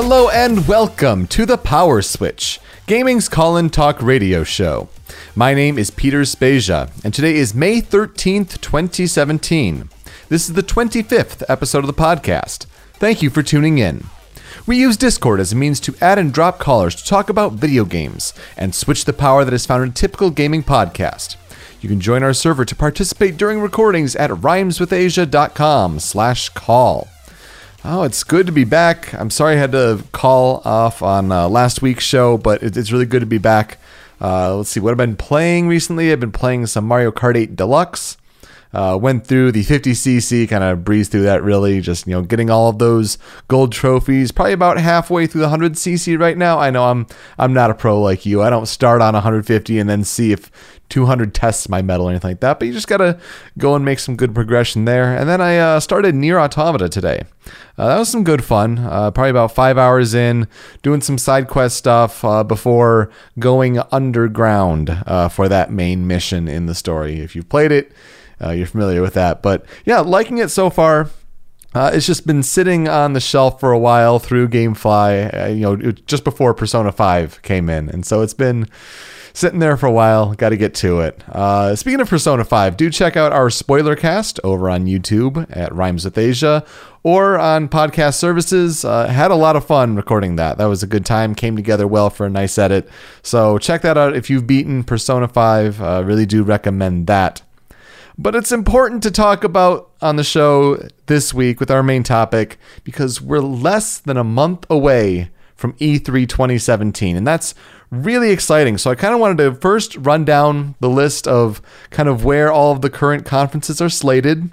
Hello and welcome to the Power Switch, gaming's call and talk radio show. My name is Peter Spezia, and today is May 13th, 2017. This is the 25th episode of the podcast. Thank you for tuning in. We use Discord as a means to add and drop callers to talk about video games and switch the power that is found in a typical gaming podcast. You can join our server to participate during recordings at rhymeswithasia.com slash call. Oh, it's good to be back. I'm sorry I had to call off on uh, last week's show, but it, it's really good to be back. Uh, let's see, what I've been playing recently. I've been playing some Mario Kart 8 Deluxe. Uh, went through the 50cc, kind of breezed through that really, just, you know, getting all of those gold trophies. Probably about halfway through the 100cc right now. I know I'm I'm not a pro like you. I don't start on 150 and then see if 200 tests my mettle or anything like that, but you just gotta go and make some good progression there. And then I uh, started NieR Automata today. Uh, that was some good fun. Uh, probably about five hours in, doing some side quest stuff uh, before going underground uh, for that main mission in the story. If you've played it, uh, you're familiar with that. But yeah, liking it so far. Uh, it's just been sitting on the shelf for a while through GameFly, uh, you know, just before Persona 5 came in. And so it's been sitting there for a while. Got to get to it. Uh, speaking of Persona 5, do check out our spoiler cast over on YouTube at Rhymes with Asia or on podcast services. Uh, had a lot of fun recording that. That was a good time. Came together well for a nice edit. So check that out if you've beaten Persona 5. Uh, really do recommend that. But it's important to talk about on the show this week with our main topic because we're less than a month away from E3 2017. And that's really exciting. So I kind of wanted to first run down the list of kind of where all of the current conferences are slated,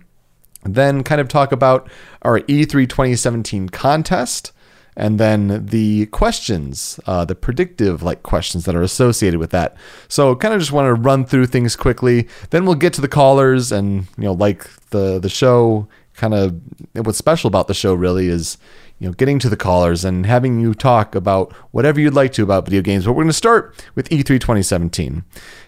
then kind of talk about our E3 2017 contest and then the questions, uh, the predictive like questions that are associated with that. So kind of just want to run through things quickly. Then we'll get to the callers, and you know, like the the show, kind of what's special about the show really is you know getting to the callers and having you talk about whatever you'd like to about video games. But we're going to start with E3 2017,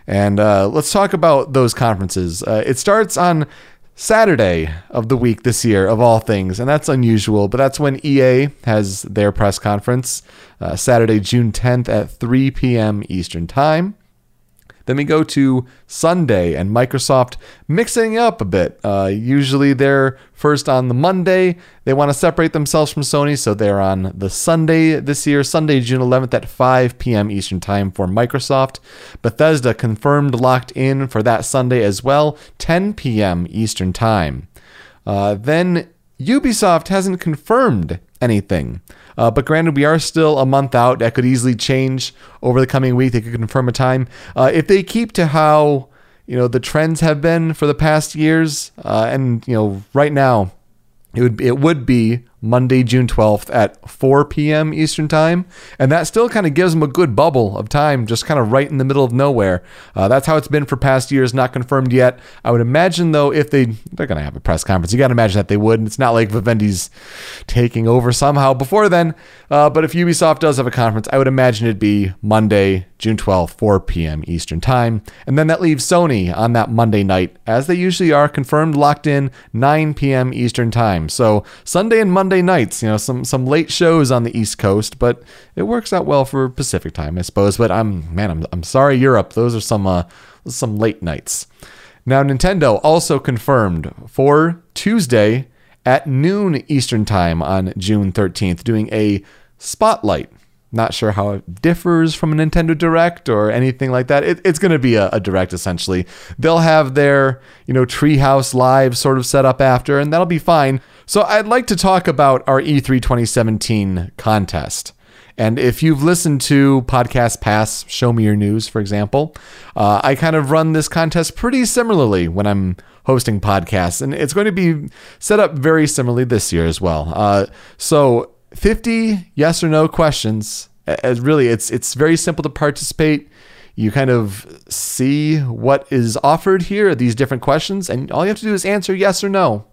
and uh, let's talk about those conferences. Uh, it starts on Saturday of the week this year, of all things, and that's unusual, but that's when EA has their press conference, uh, Saturday, June 10th at 3 p.m. Eastern Time. Then we go to Sunday and Microsoft mixing up a bit. Uh, usually they're first on the Monday. They want to separate themselves from Sony, so they're on the Sunday this year, Sunday, June 11th at 5 p.m. Eastern Time for Microsoft. Bethesda confirmed locked in for that Sunday as well, 10 p.m. Eastern Time. Uh, then Ubisoft hasn't confirmed anything. Uh, but granted, we are still a month out. That could easily change over the coming week. They could confirm a time. Uh, if they keep to how you know the trends have been for the past years, uh, and you know right now, it would it would be Monday, June 12th at 4 p.m. Eastern Time. And that still kind of gives them a good bubble of time, just kind of right in the middle of nowhere. Uh, that's how it's been for past years, not confirmed yet. I would imagine, though, if they, they're going to have a press conference, you got to imagine that they would. And it's not like Vivendi's taking over somehow before then. Uh, but if Ubisoft does have a conference, I would imagine it'd be Monday, June 12th, 4 p.m. Eastern Time. And then that leaves Sony on that Monday night, as they usually are, confirmed, locked in, 9 p.m. Eastern Time. So Sunday and Monday Monday nights, you know, some some late shows on the East Coast, but it works out well for Pacific time, I suppose. But I'm man, I'm I'm sorry, Europe. Those are some uh, some late nights. Now, Nintendo also confirmed for Tuesday at noon Eastern Time on June 13th, doing a spotlight not sure how it differs from a Nintendo Direct or anything like that. It, it's going to be a, a, Direct essentially. They'll have their, you know, Treehouse Live sort of set up after, and that'll be fine. So I'd like to talk about our E3 2017 contest. And if you've listened to Podcast Pass, Show Me Your News, for example, uh, I kind of run this contest pretty similarly when I'm hosting podcasts, and it's going to be set up very similarly this year as well. Uh, so 50 yes or no questions. As really, it's it's very simple to participate. You kind of see what is offered here, these different questions, and all you have to do is answer yes or no.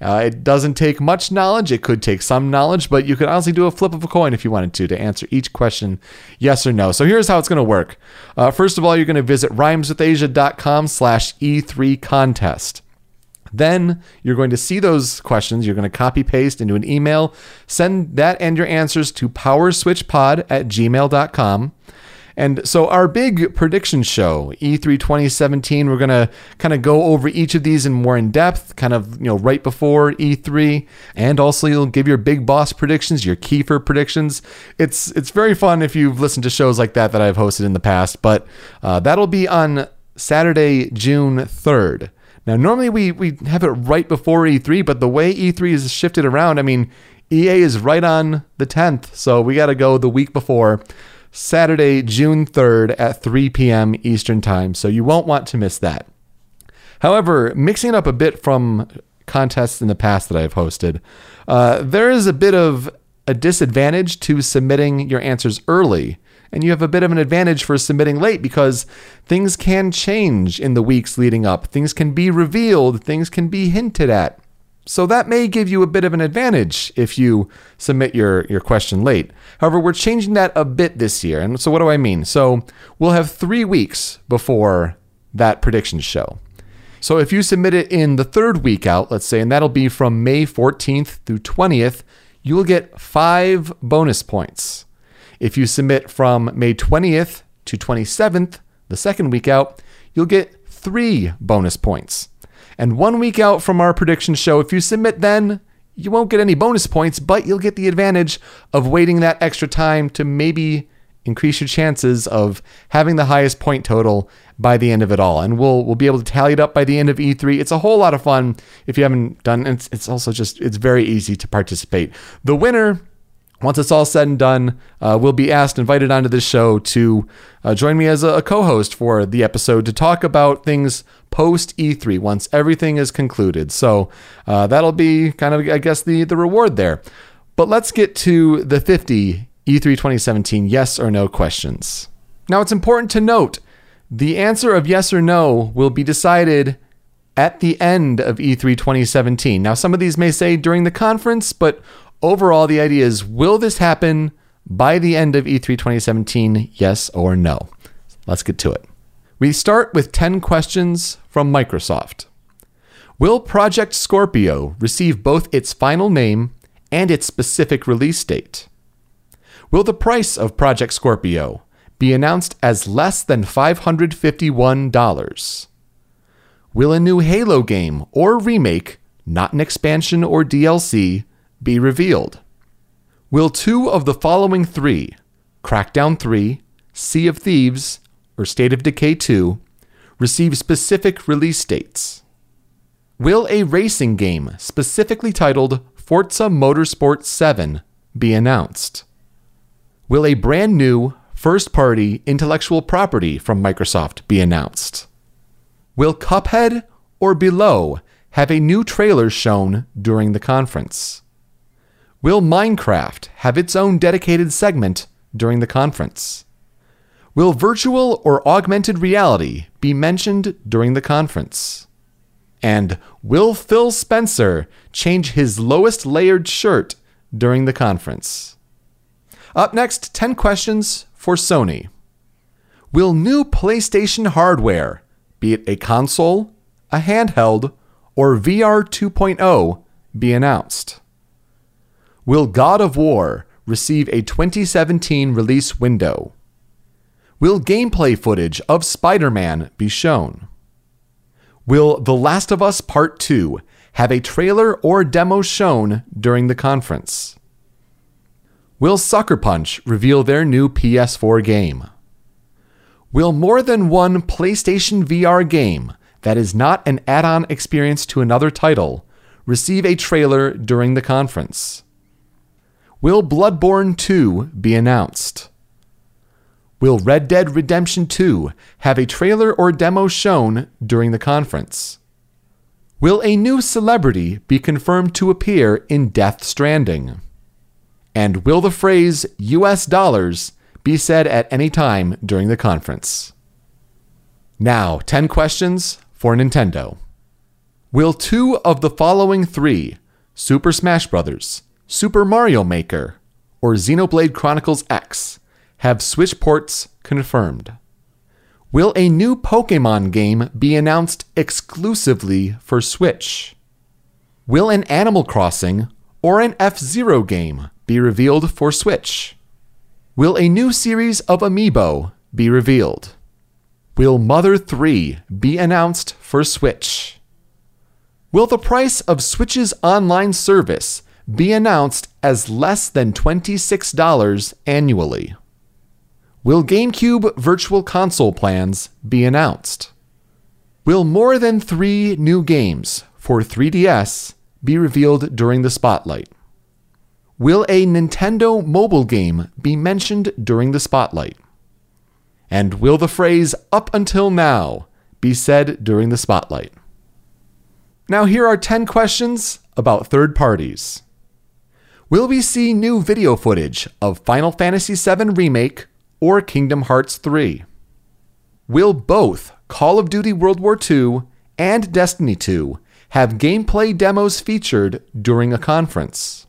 Uh, it doesn't take much knowledge. It could take some knowledge, but you could honestly do a flip of a coin if you wanted to to answer each question yes or no. So here's how it's going to work. Uh, first of all, you're going to visit rhymeswithasia.com slash E3 contest. Then you're going to see those questions. You're going to copy paste into an email, send that and your answers to powerswitchpod at gmail.com. And so, our big prediction show, E3 2017, we're going to kind of go over each of these in more in depth, kind of, you know, right before E3. And also, you'll give your big boss predictions, your Kiefer predictions. It's, it's very fun if you've listened to shows like that that I've hosted in the past, but uh, that'll be on Saturday, June 3rd. Now, normally we, we have it right before E3, but the way E3 is shifted around, I mean, EA is right on the 10th, so we got to go the week before. Saturday, June 3rd at 3 p.m. Eastern Time, so you won't want to miss that. However, mixing up a bit from contests in the past that I've hosted, uh, there is a bit of a disadvantage to submitting your answers early, and you have a bit of an advantage for submitting late because things can change in the weeks leading up. Things can be revealed, things can be hinted at. So that may give you a bit of an advantage if you submit your, your question late. However, we're changing that a bit this year. And so what do I mean? So we'll have three weeks before that prediction show. So if you submit it in the third week out, let's say, and that'll be from May 14th through 20th, you will get five bonus points. If you submit from May 20th to 27th, the second week out, you'll get three bonus points. And one week out from our prediction show, if you submit then, you won't get any bonus points, but you'll get the advantage of waiting that extra time to maybe increase your chances of having the highest point total by the end of it all. And we'll we'll be able to tally it up by the end of E3. It's a whole lot of fun if you haven't done it's it's also just it's very easy to participate. The winner once it's all said and done, uh, we'll be asked, invited onto this show to uh, join me as a, a co host for the episode to talk about things post E3 once everything is concluded. So uh, that'll be kind of, I guess, the, the reward there. But let's get to the 50 E3 2017 yes or no questions. Now, it's important to note the answer of yes or no will be decided at the end of E3 2017. Now, some of these may say during the conference, but overall, the idea is will this happen by the end of E3 2017? Yes or no? Let's get to it. We start with 10 questions from Microsoft. Will Project Scorpio receive both its final name and its specific release date? Will the price of Project Scorpio be announced as less than $551? Will a new Halo game or remake, not an expansion or DLC, be revealed? Will two of the following three, Crackdown 3, Sea of Thieves, or State of Decay 2, receive specific release dates? Will a racing game specifically titled Forza Motorsport 7 be announced? Will a brand new first party intellectual property from Microsoft be announced? Will Cuphead or Below have a new trailer shown during the conference? Will Minecraft have its own dedicated segment during the conference? Will virtual or augmented reality be mentioned during the conference? And will Phil Spencer change his lowest layered shirt during the conference? Up next, 10 questions for Sony. Will new PlayStation hardware, be it a console, a handheld, or VR 2.0, be announced? Will God of War receive a 2017 release window? Will gameplay footage of Spider Man be shown? Will The Last of Us Part 2 have a trailer or demo shown during the conference? Will Sucker Punch reveal their new PS4 game? Will more than one PlayStation VR game that is not an add on experience to another title receive a trailer during the conference? Will Bloodborne 2 be announced? Will Red Dead Redemption 2 have a trailer or demo shown during the conference? Will a new celebrity be confirmed to appear in Death Stranding? And will the phrase US dollars be said at any time during the conference? Now, 10 questions for Nintendo. Will two of the following three Super Smash Bros., Super Mario Maker, or Xenoblade Chronicles X have Switch ports confirmed? Will a new Pokemon game be announced exclusively for Switch? Will an Animal Crossing or an F Zero game be revealed for Switch? Will a new series of Amiibo be revealed? Will Mother 3 be announced for Switch? Will the price of Switch's online service be announced as less than $26 annually? Will GameCube Virtual Console plans be announced? Will more than three new games for 3DS be revealed during the spotlight? Will a Nintendo mobile game be mentioned during the spotlight? And will the phrase up until now be said during the spotlight? Now, here are 10 questions about third parties. Will we see new video footage of Final Fantasy VII Remake or Kingdom Hearts 3? Will both Call of Duty World War II and Destiny 2 have gameplay demos featured during a conference?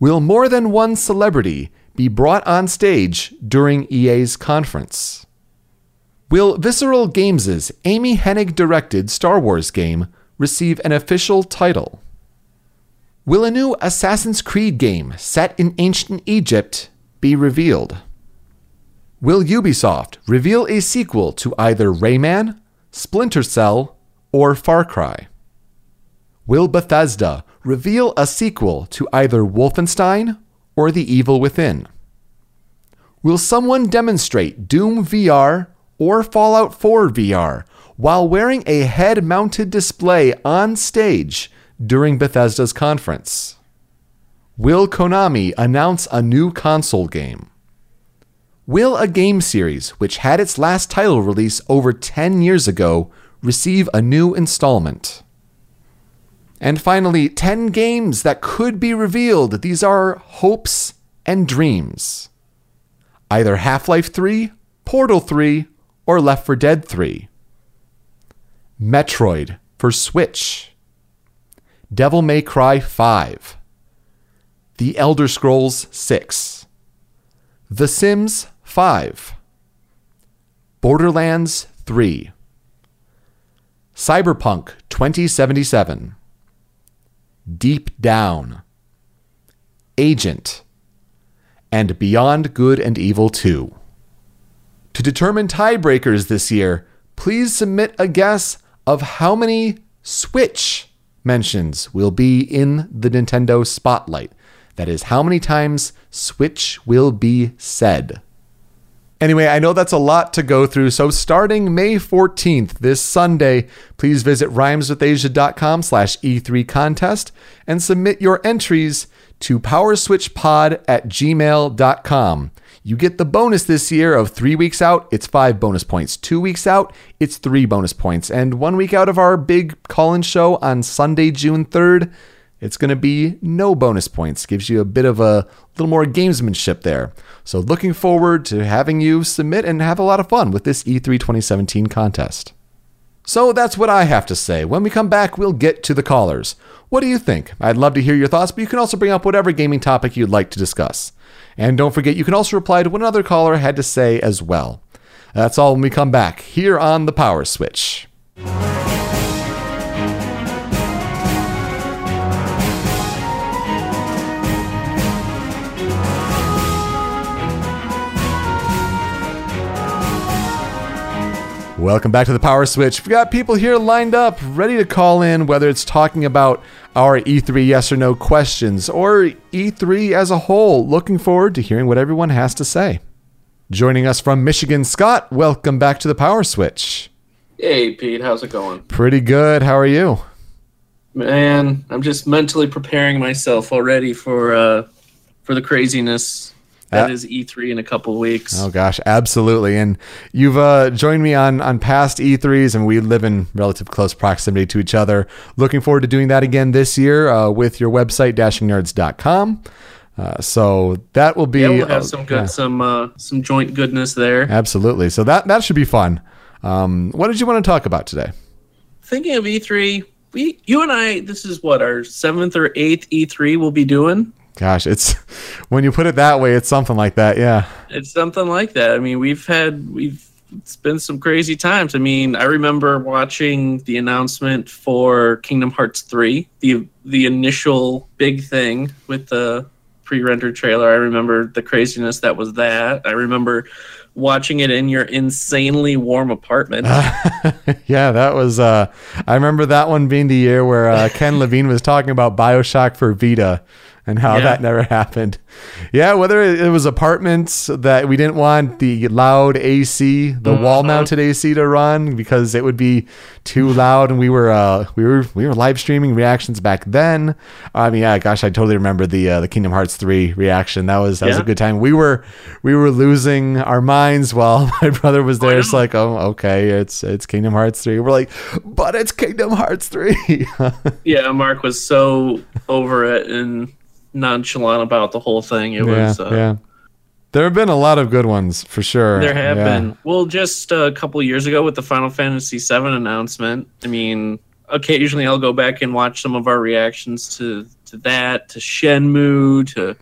Will more than one celebrity be brought on stage during EA's conference? Will Visceral Games' Amy Hennig directed Star Wars game receive an official title? Will a new Assassin's Creed game set in ancient Egypt be revealed? Will Ubisoft reveal a sequel to either Rayman, Splinter Cell, or Far Cry? Will Bethesda reveal a sequel to either Wolfenstein or The Evil Within? Will someone demonstrate Doom VR or Fallout 4 VR while wearing a head mounted display on stage during Bethesda's conference? Will Konami announce a new console game? Will a game series, which had its last title release over 10 years ago, receive a new installment? And finally, 10 games that could be revealed. These are hopes and dreams. Either Half Life 3, Portal 3, or Left 4 Dead 3. Metroid for Switch. Devil May Cry 5, The Elder Scrolls 6, The Sims 5, Borderlands 3, Cyberpunk 2077, Deep Down, Agent, and Beyond Good and Evil 2. To determine tiebreakers this year, please submit a guess of how many Switch mentions will be in the Nintendo Spotlight. That is, how many times Switch will be said. Anyway, I know that's a lot to go through, so starting May 14th, this Sunday, please visit rhymeswithasia.com slash E3 contest and submit your entries to powerswitchpod at gmail.com. You get the bonus this year of three weeks out, it's five bonus points. Two weeks out, it's three bonus points. And one week out of our big call in show on Sunday, June 3rd, it's going to be no bonus points. Gives you a bit of a little more gamesmanship there. So, looking forward to having you submit and have a lot of fun with this E3 2017 contest. So that's what I have to say. When we come back, we'll get to the callers. What do you think? I'd love to hear your thoughts, but you can also bring up whatever gaming topic you'd like to discuss. And don't forget, you can also reply to what another caller had to say as well. That's all when we come back here on the Power Switch. Welcome back to the Power Switch. We've got people here lined up, ready to call in, whether it's talking about our E3 yes or no questions or E3 as a whole. Looking forward to hearing what everyone has to say. Joining us from Michigan, Scott, welcome back to the Power Switch. Hey, Pete, how's it going? Pretty good. How are you? Man, I'm just mentally preparing myself already for uh, for the craziness that uh, E3 in a couple weeks. Oh gosh, absolutely. And you've uh, joined me on on past E3s, and we live in relative close proximity to each other. Looking forward to doing that again this year uh, with your website dashingnerds.com. Uh, so that will be. Yeah, we'll have some good, yeah. some uh, some joint goodness there. Absolutely. So that that should be fun. Um, what did you want to talk about today? Thinking of E3, we, you and I, this is what our seventh or eighth E3 we'll be doing. Gosh, it's when you put it that way, it's something like that. Yeah, it's something like that. I mean, we've had we've it's been some crazy times. I mean, I remember watching the announcement for Kingdom Hearts 3, the the initial big thing with the pre-rendered trailer. I remember the craziness that was that. I remember watching it in your insanely warm apartment. yeah, that was uh I remember that one being the year where uh, Ken Levine was talking about BioShock for Vita and how Yeah. that never happened. Yeah, whether it was apartments that we didn't want the loud AC, the wall mounted AC to run because it would be too loud, and we were uh, we were we were live streaming reactions back then. I mean, yeah, gosh, I totally remember the uh, the Kingdom Hearts three reaction. That was that was a good time. We were we were losing our minds while my brother was there. It's like, oh, okay, it's it's Kingdom Hearts three. We're like, but it's Kingdom Hearts three. yeah, Mark was so over it and nonchalant about the whole thing. It yeah, was uh, yeah. There have been a lot of good ones for sure. There have Yeah. been. Well, just a couple years ago with the Final Fantasy VII announcement. I mean, occasionally I'll go back and watch some of our reactions to to that, to Shenmue, to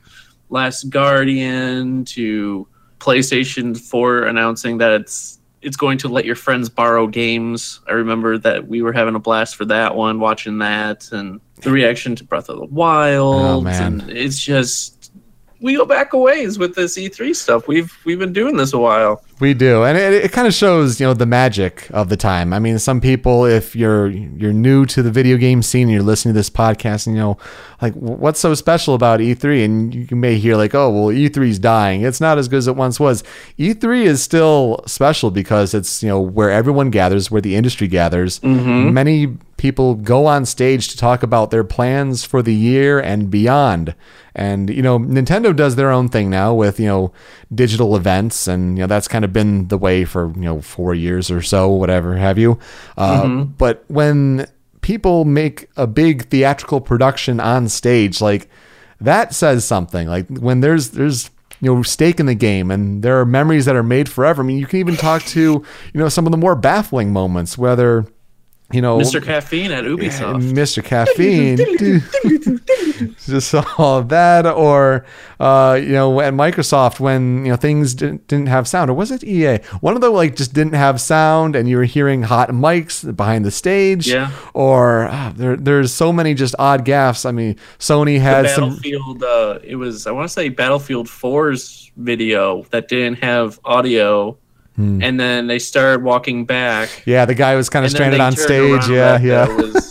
Last Guardian, to PlayStation 4 announcing that it's it's going to let your friends borrow games. I remember that we were having a blast for that one, watching that, and the reaction to Breath of the Wild. Oh, man. And it's just we go back a ways with this E3 stuff. We've we've been doing this a while. We do, and it, it kind of shows, you know, the magic of the time. I mean, some people, if you're you're new to the video game scene, and you're listening to this podcast, and you know, like, what's so special about E3? And you may hear like, oh, well, E3's dying. It's not as good as it once was. E3 is still special because it's you know where everyone gathers, where the industry gathers. Mm-hmm. Many people go on stage to talk about their plans for the year and beyond. And you know, Nintendo does their own thing now with you know digital events, and you know that's kind of been the way for you know four years or so, whatever have you. Uh, But when people make a big theatrical production on stage, like that says something. Like when there's there's you know stake in the game and there are memories that are made forever. I mean, you can even talk to you know some of the more baffling moments, whether you know Mr. Caffeine at Ubisoft. Mr. Caffeine, just all that, or uh, you know, at Microsoft when you know things didn't, didn't have sound, or was it EA? One of them like just didn't have sound, and you were hearing hot mics behind the stage. Yeah. Or ah, there, there's so many just odd gaffes. I mean, Sony had some. Battlefield. Uh, it was I want to say Battlefield 4's video that didn't have audio, Hmm. and then they started walking back. Yeah, the guy was kind of stranded on stage. Yeah, yeah.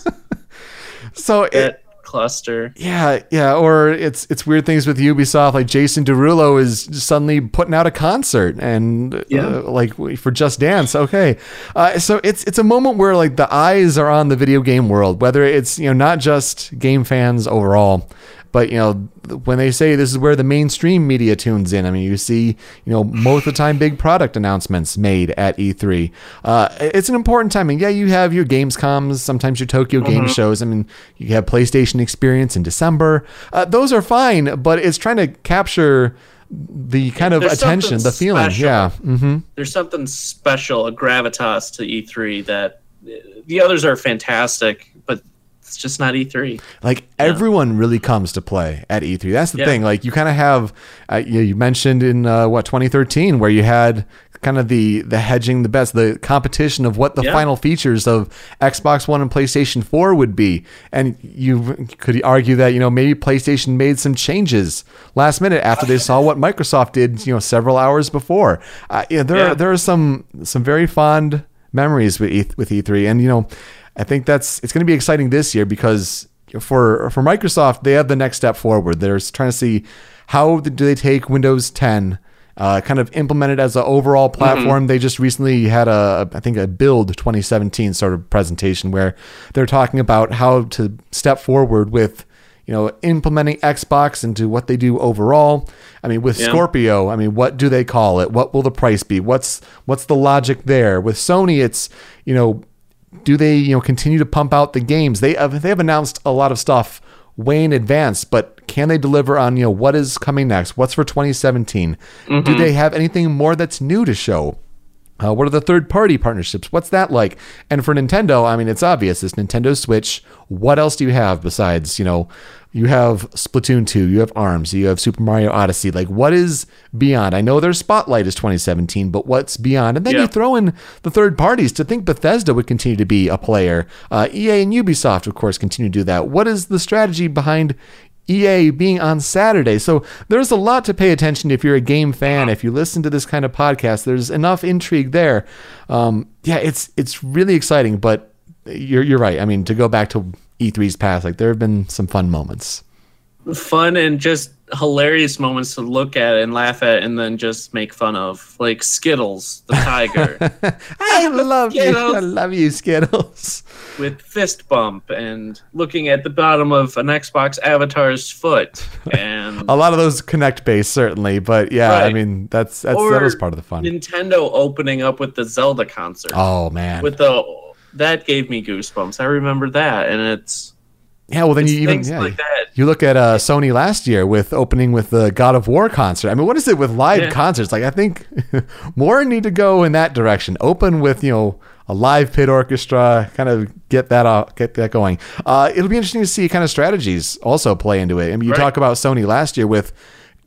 So it, that cluster. Yeah, yeah, or it's it's weird things with Ubisoft. Like Jason Derulo is suddenly putting out a concert, and Yeah. uh, like for Just Dance. Okay, uh, so it's it's a moment where like the eyes are on the video game world, whether it's you know not just game fans overall, but you know when they say this is where the mainstream media tunes in. I mean, you see you know most of the time big product announcements made at E3. Uh, it's an important time, and yeah, you have your Gamescoms, sometimes your Tokyo Game shows. I mean, you have PlayStation Experience in December. Uh, those are fine, but it's trying to capture the kind of There's attention, the feeling. special. Yeah. hmm There's something special, a gravitas to E3 that the others are fantastic, it's just not E E3. Like everyone really comes to play at E3. That's the Yeah. thing. Like you kind of have, uh, you, you mentioned in uh, what 2013, where you had kind of the the hedging the bets, the competition of what the Yeah. final features of Xbox One and PlayStation 4 would be, and you could argue that you know maybe PlayStation made some changes last minute after they saw what Microsoft did, you know, several hours before. Uh, yeah, there Yeah. are there are some some very fond memories with E- with E3, and you know, I think that's it's going to be exciting this year because for for Microsoft they have the next step forward. They're trying to see how do they take Windows 10. Uh, kind of implement it as an overall platform. They just recently had a, I think, a build 2017 sort of presentation where they're talking about how to step forward with, you know, implementing Xbox into what they do overall. I mean, with Yeah. Scorpio, I mean, what do they call it? What will the price be? What's what's the logic there? With Sony, it's you know, do they you know continue to pump out the games? They have, they have announced a lot of stuff way in advance, but can they deliver on you know what is coming next? What's for 2017? Do mm-hmm. they have anything more that's new to show? Uh, what are the third party partnerships? What's that like? And for Nintendo, I mean, it's obvious. It's Nintendo Switch. What else do you have besides, you know, you have Splatoon 2, you have ARMS, you have Super Mario Odyssey. Like, what is beyond? I know their spotlight is 2017, but what's beyond? And then Yeah. you throw in the third parties to think Bethesda would continue to be a player. Uh, EA and Ubisoft, of course, continue to do that. What is the strategy behind EA being on Saturday. So there's a lot to pay attention to if you're a game fan. If you listen to this kind of podcast, there's enough intrigue there. Um, yeah, it's it's really exciting. But you're you're right. I mean, to go back to E3's past, like there have been some fun moments. Fun and just hilarious moments to look at and laugh at and then just make fun of like skittles the tiger I love you. I love you, Skittles. with fist bump and looking at the bottom of an xbox avatar's foot and A lot of those Kinect based, certainly, but yeah, I mean that's that's that was part of the fun. nintendo opening up with the zelda concert Oh man, with the that gave me goosebumps i remember that and it's, yeah. Well, then it's you even yeah, like You look at uh, Sony last year with opening with the God of War concert. I mean, what is it with live Yeah. concerts? Like, I think more need to go in that direction. Open with you know a live pit orchestra, kind of get that out, get that going. Uh, it'll be interesting to see kind of strategies also play into it. I mean, you Right. talk about Sony last year with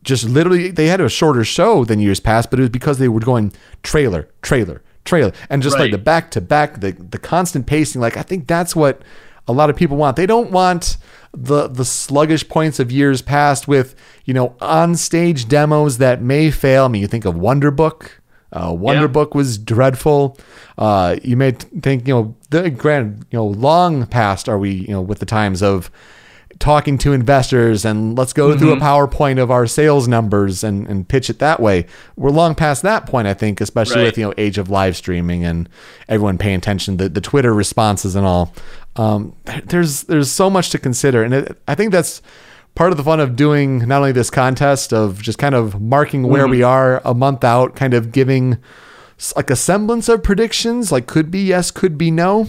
just literally they had a shorter show than years past, but it was because they were going trailer, trailer, trailer, and just like the back to back, the the constant pacing. Like I think that's what a lot of people want. They don't want the the sluggish points of years past with you know on stage demos that may fail. I mean, you think of Wonder Book. Uh, Wonder Yeah. Book was dreadful. Uh, you may think you know the grand you know long past are we you know with the times of talking to investors and let's go through a PowerPoint of our sales numbers and, and pitch it that way. We're long past that point, I think, especially Right. with you know age of live streaming and everyone paying attention to the Twitter responses and all. Um, there's there's so much to consider, and it, I think that's part of the fun of doing not only this contest of just kind of marking where we are a month out, kind of giving like a semblance of predictions, like could be yes, could be no.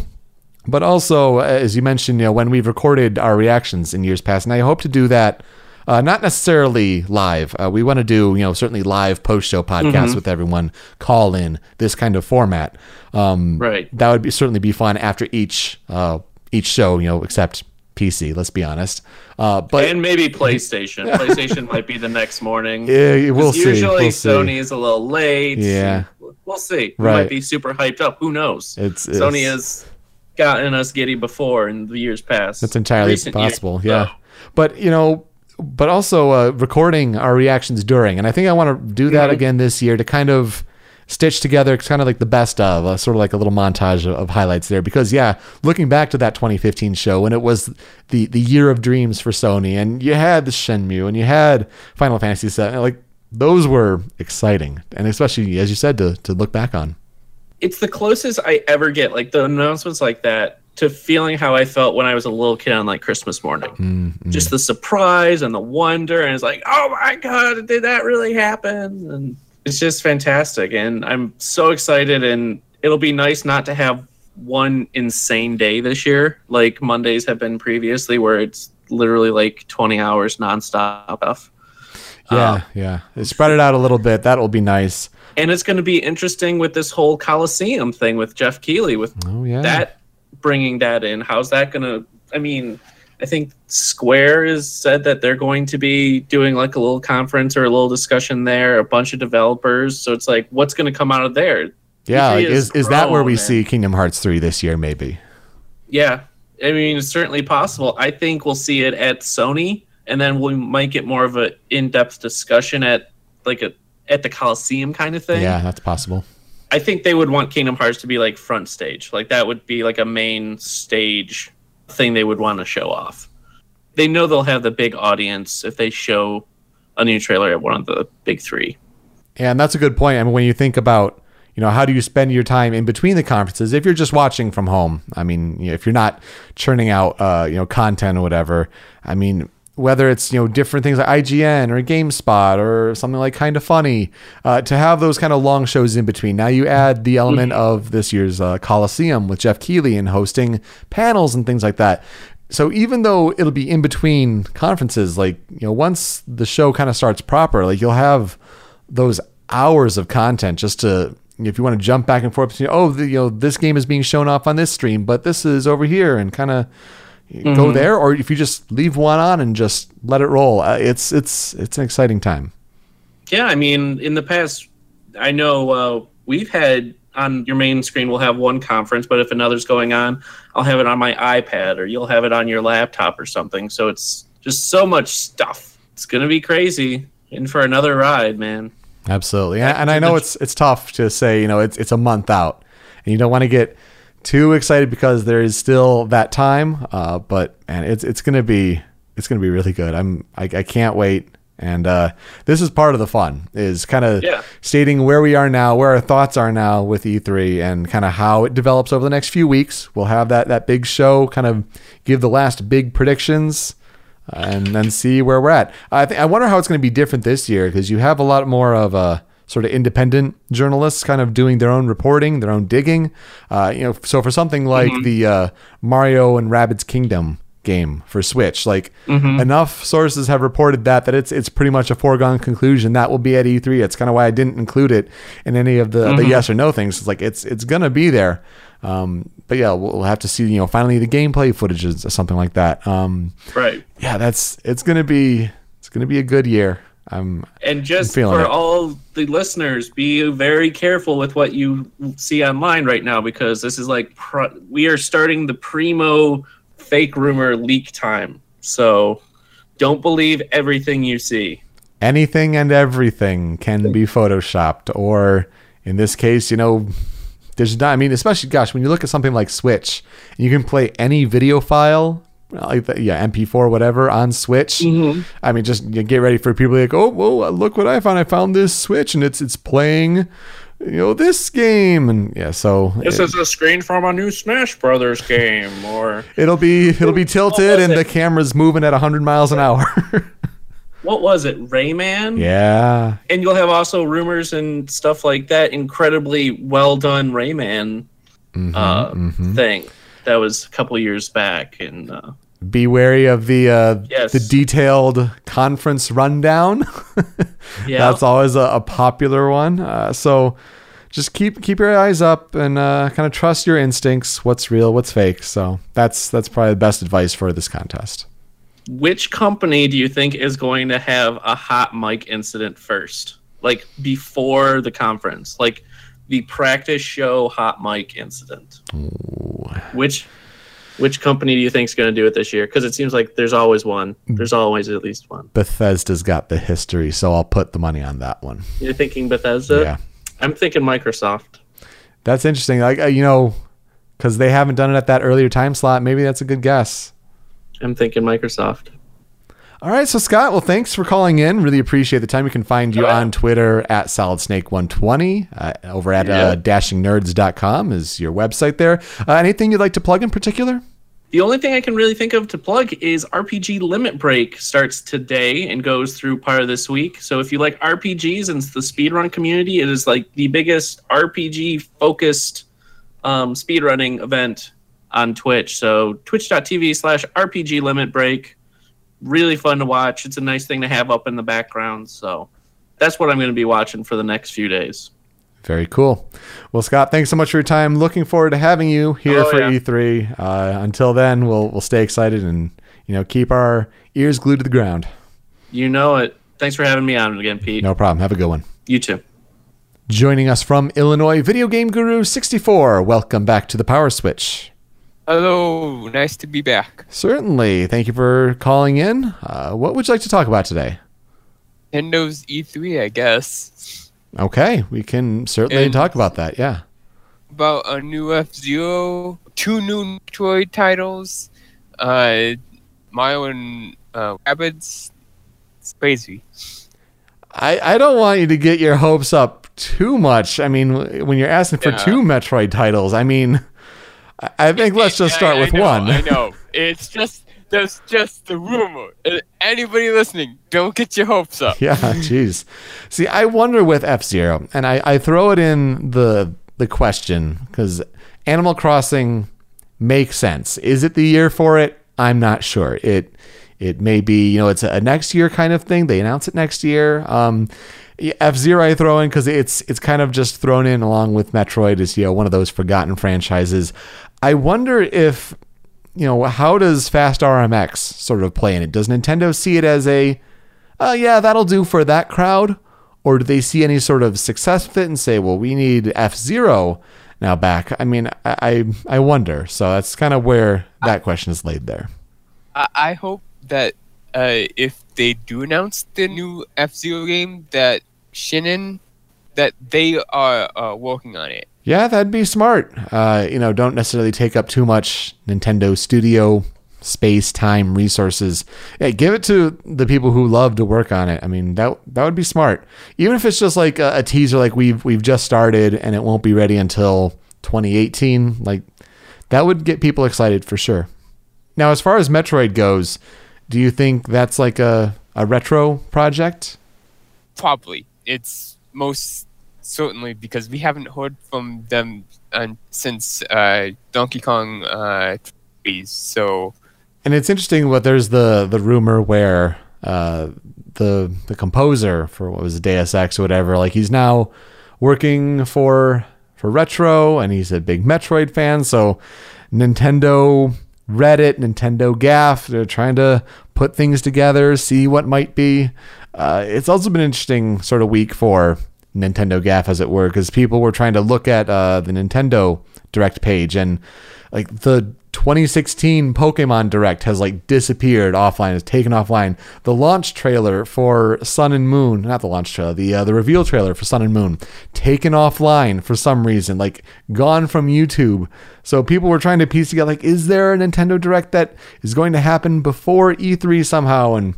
But also, as you mentioned, you know, when we've recorded our reactions in years past, and I hope to do that, uh, not necessarily live. Uh, we want to do, you know, certainly live post-show podcasts with everyone, call in this kind of format. Um, Right. That would be certainly be fun after each uh, each show, you know, except PC. Let's be honest. Uh, but and maybe PlayStation. PlayStation might be the next morning. Yeah, we'll see. Usually We'll see. Sony is a little late. Yeah. We'll see. We might be super hyped up. Who knows? It's- Sony it's- has gotten us giddy before in the years past. That's entirely Recent years. possible. Yeah. But, you know, but also uh, recording our reactions during. And I think I want to do that again this year to kind of stitch together kind of like the best of, uh, sort of like a little montage of, of highlights there. Because, yeah, looking back to that 2015 show when it was the, the year of dreams for Sony and you had the Shenmue and you had Final Fantasy VII, like those were exciting. And especially, as you said, to, to look back on. It's the closest I ever get, like the announcements like that, to feeling how I felt when I was a little kid on like Christmas morning. Mm-hmm. Just the surprise and the wonder, and it's like, oh my god, did that really happen? And it's just fantastic, and I'm so excited. And it'll be nice not to have one insane day this year, like Mondays have been previously, where it's literally like 20 hours nonstop. Stuff. Yeah, yeah. Spread it out a little bit. That'll be nice. And it's going to be interesting with this whole Coliseum thing with Geoff Keighley with Oh, yeah. that bringing that in. How's that going to? I mean, I think Square has said that they're going to be doing like a little conference or a little discussion there. A bunch of developers, so it's like, what's going to come out of there? Yeah, like, is is that where we grown see Kingdom Hearts 3 this year maybe? Yeah, I mean, it's certainly possible. I think we'll see it at Sony, and then we might get more of an in-depth discussion at like a at the Coliseum kind of thing. Yeah, that's possible. I think they would want Kingdom Hearts to be like front stage. Like that would be like a main stage thing they would want to show off. They know they'll have the big audience if they show a new trailer at one of the big three. Yeah, And that's a good point. I mean, when you think about, you know, how do you spend your time in between the conferences? If you're just watching from home, I mean, you know, if you're not churning out, uh, you know, content or whatever, I mean, whether it's you know different things like IGN or GameSpot or something like Kind of Funny, uh, to have those kind of long shows in between. Now you add the element of this year's uh, Coliseum with Geoff Keighley and hosting panels and things like that. So even though it'll be in between conferences, like you know, once the show kind of starts proper, like you'll have those hours of content just to if you want to jump back and forth between, oh, the, you know, this game is being shown off on this stream, but this is over here, and kind of go there, or if you just leave one on and just let it roll, uh, it's it's it's an exciting time. Yeah, I mean, in the past, I know uh, we've had on your main screen, we'll have one conference, but if another's going on, I'll have it on my iPad or you'll have it on your laptop or something. So it's just so much stuff. It's going to be crazy. In for another ride, man. Absolutely, and, and I know it's it's tough to say, you know, it's it's a month out, and you don't want to get too excited because there is still that time. Uh, but and it's it's gonna be it's gonna be really good. I'm I, I can't wait. And uh, this is part of the fun is kind of Yeah. stating where we are now, where our thoughts are now with E3, and kind of how it develops over the next few weeks. We'll have that that big show, kind of give the last big predictions, uh, and then see where we're at. I think I wonder how it's going to be different this year because you have a lot more of a sort of independent journalists kind of doing their own reporting, their own digging. Uh, you know, so for something like the uh, Mario and Rabbids Kingdom game for Switch, like enough sources have reported that that it's it's pretty much a foregone conclusion that will be at E3. It's kind of why I didn't include it in any of the, the yes or no things. It's like it's it's gonna be there. Um, but yeah, we'll, we'll have to see. You know, finally the gameplay footages or something like that. Um, Right. yeah, that's it's gonna be it's gonna be a good year. Um, And just feeling for it. all the listeners, be very careful with what you see online right now because this is like pro- we are starting the primo fake rumor leak time. So don't believe everything you see. anything and everything can be photoshopped, or in this case, you know, there's not. I mean, especially gosh, when you look at something like Switch, and you can play any video file. Uh, like the, yeah, MP4, whatever, on Switch. Mm-hmm. I mean, just get ready for people like, oh, whoa, uh, look what I found! I found this Switch, and it's it's playing, you know, this game, and yeah, so This is a screen from a new Smash Brothers game, or It'll be it'll be tilted and the camera's moving at 100 miles an hour. what was it, Rayman? yeah. And you'll have also rumors and stuff like that. Incredibly well done Rayman mm-hmm, uh, mm-hmm. thing that was a couple years back, and uh, Be wary of the uh, Yes. the detailed conference rundown. yeah, That's always a, a popular one. Uh, so just keep keep your eyes up and uh, kind of trust your instincts. What's real, what's fake. So that's that's probably the best advice for this contest. which company do you think is going to have a hot mic incident first? Like before the conference, like the practice show hot mic incident. Which which company do you think is going to do it this year? Because it seems like there's always one. There's always at least one. Bethesda's got the history, so I'll put the money on that one. You're thinking Bethesda? Yeah. I'm thinking Microsoft. That's interesting. Like uh, you know, because they haven't done it at that earlier time slot. Maybe that's a good guess. I'm thinking Microsoft. All right, so Scott, well, thanks for calling in. Really appreciate the time. You can find you on Twitter at SolidSnake120. Uh, over at Yeah. uh, dashingnerds.com is your website there. Uh, anything you'd like to plug in particular? The only thing I can really think of to plug is RPG Limit Break starts today and goes through part of this week. So if you like RPGs and the speedrun community, it is like the biggest RPG focused um, speedrunning event on Twitch. So twitch.tv slash RPG Limit Break. Really fun to watch. It's a nice thing to have up in the background. So that's what I'm going to be watching for the next few days. Very cool. Well, Scott, thanks so much for your time. Looking forward to having you here Oh, for yeah. E3. Uh, until then, we'll we'll stay excited and you know keep our ears glued to the ground. You know it. Thanks for having me on again, Pete. No problem. Have a good one. You too. Joining us from Illinois, Video Game Guru 64. Welcome back to the Power Switch. Hello, nice to be back. Certainly. Thank you for calling in. Uh, what would you like to talk about today? Nintendo's E3, I guess. Okay, we can certainly And- talk about that. Yeah. About a new F Zero, two new Metroid titles, uh, Mario and uh, Rabbids. It's crazy. I, I don't want you to get your hopes up too much. I mean, when you're asking for Yeah. two Metroid titles, I mean, I- think let's just start I with know, one. I know. It's just that's just the rumor. Uh, Anybody listening, don't get your hopes up. yeah, jeez. See, I wonder with F Zero, and I, I throw it in the the question because Animal Crossing makes sense. Is it the year for it? I'm not sure. It it may be, you know, it's a, a next year kind of thing. They announce it next year. Um, F Zero I throw in because it's it's kind of just thrown in along with Metroid as you know one of those forgotten franchises. I wonder if you know how does Fast RMX sort of play in it? Does Nintendo see it as a uh, yeah that'll do for that crowd, or do they see any sort of success with it and say well we need F Zero now back? I mean I I, I wonder. So that's kind of where that question is laid there. I, I hope that uh, if they do announce the new F Zero game, that Shinen, that they are uh, working on it. Yeah, that'd be smart. Uh, you know, don't necessarily take up too much Nintendo Studio space, time, resources. Yeah, give it to the people who love to work on it. I mean, that that would be smart. Even if it's just like a, a teaser, like we've we've just started and it won't be ready until 2018. Like that would get people excited for sure. Now, as far as Metroid goes, do you think that's like a, a retro project? Probably. It's most certainly because we haven't heard from them uh, since uh, Donkey Kong uh, so and it's interesting what there's the the rumor where uh, the the composer for what was Deus Ex or whatever like he's now working for for retro and he's a big Metroid fan so Nintendo Reddit, Nintendo Gaff. They're trying to put things together, see what might be. Uh, it's also been an interesting sort of week for Nintendo Gaff, as it were, because people were trying to look at uh, the Nintendo Direct page and like the 2016 Pokemon Direct has like disappeared offline, is taken offline. The launch trailer for Sun and Moon, not the launch trailer, the uh, the reveal trailer for Sun and Moon, taken offline for some reason, like gone from YouTube. So people were trying to piece together, like, is there a Nintendo Direct that is going to happen before E3 somehow? And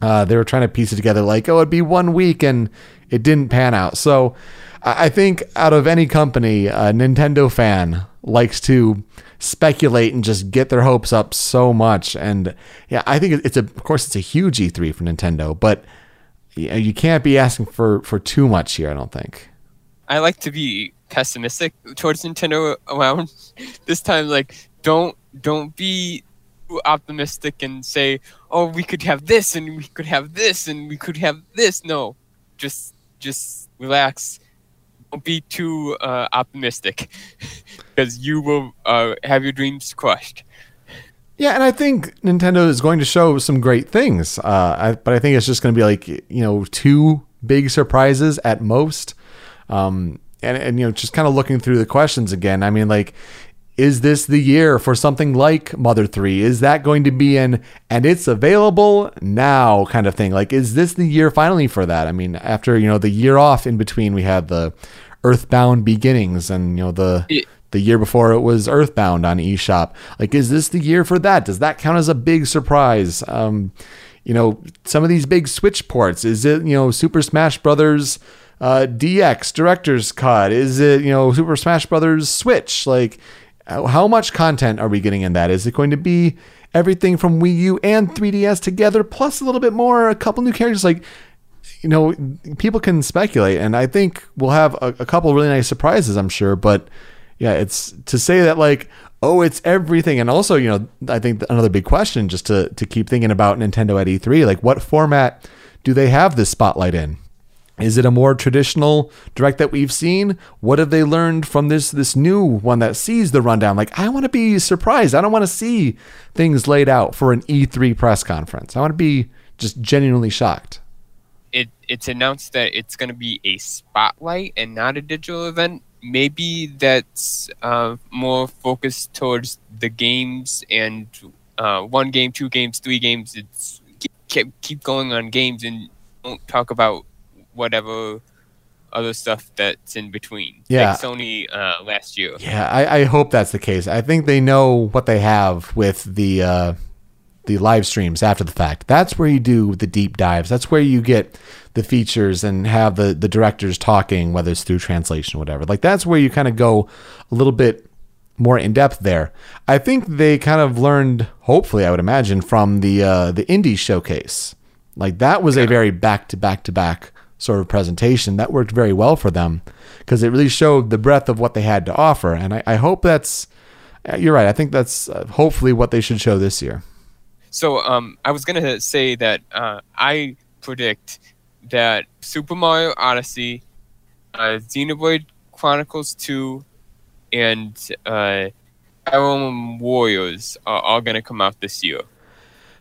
uh, they were trying to piece it together, like, oh, it'd be one week, and it didn't pan out. So I think out of any company, a Nintendo fan likes to speculate and just get their hopes up so much. And yeah, I think it's a, of course, it's a huge E3 for Nintendo, but you can't be asking for for too much here. I don't think. I like to be pessimistic towards Nintendo around this time. Like, don't don't be optimistic and say, "Oh, we could have this and we could have this and we could have this." No, just just relax don't be too uh, optimistic because you will uh, have your dreams crushed. Yeah, and I think Nintendo is going to show some great things, uh, I, but I think it's just going to be like you know two big surprises at most. Um, and and you know just kind of looking through the questions again. I mean, like is this the year for something like Mother 3? Is that going to be an and it's available now kind of thing? Like is this the year finally for that? I mean, after, you know, the year off in between we had the Earthbound Beginnings and, you know, the it, the year before it was Earthbound on eShop. Like is this the year for that? Does that count as a big surprise? Um, you know, some of these big Switch ports, is it, you know, Super Smash Brothers uh, DX Director's Cut? Is it, you know, Super Smash Brothers Switch? Like how much content are we getting in that? Is it going to be everything from Wii U and 3DS together, plus a little bit more, a couple new characters? Like, you know, people can speculate, and I think we'll have a, a couple really nice surprises, I'm sure. But yeah, it's to say that like, oh, it's everything, and also, you know, I think another big question just to to keep thinking about Nintendo at E3, like, what format do they have this spotlight in? Is it a more traditional direct that we've seen? What have they learned from this this new one that sees the rundown? Like, I want to be surprised. I don't want to see things laid out for an E3 press conference. I want to be just genuinely shocked. It it's announced that it's going to be a spotlight and not a digital event. Maybe that's uh, more focused towards the games and uh, one game, two games, three games. It's keep, keep going on games and don't talk about whatever other stuff that's in between. Yeah. Like Sony uh, last year. Yeah, I, I, hope that's the case. I think they know what they have with the uh, the live streams after the fact. That's where you do the deep dives. That's where you get the features and have the the directors talking, whether it's through translation or whatever. Like that's where you kind of go a little bit more in depth there. I think they kind of learned, hopefully, I would imagine, from the uh, the indie showcase. Like that was a very back to back to back sort of presentation that worked very well for them because it really showed the breadth of what they had to offer. And I, I hope that's, uh, you're right. I think that's uh, hopefully what they should show this year. So um, I was going to say that uh, I predict that Super Mario Odyssey, uh, Xenoblade Chronicles 2, and uh, Emblem Warriors are all going to come out this year.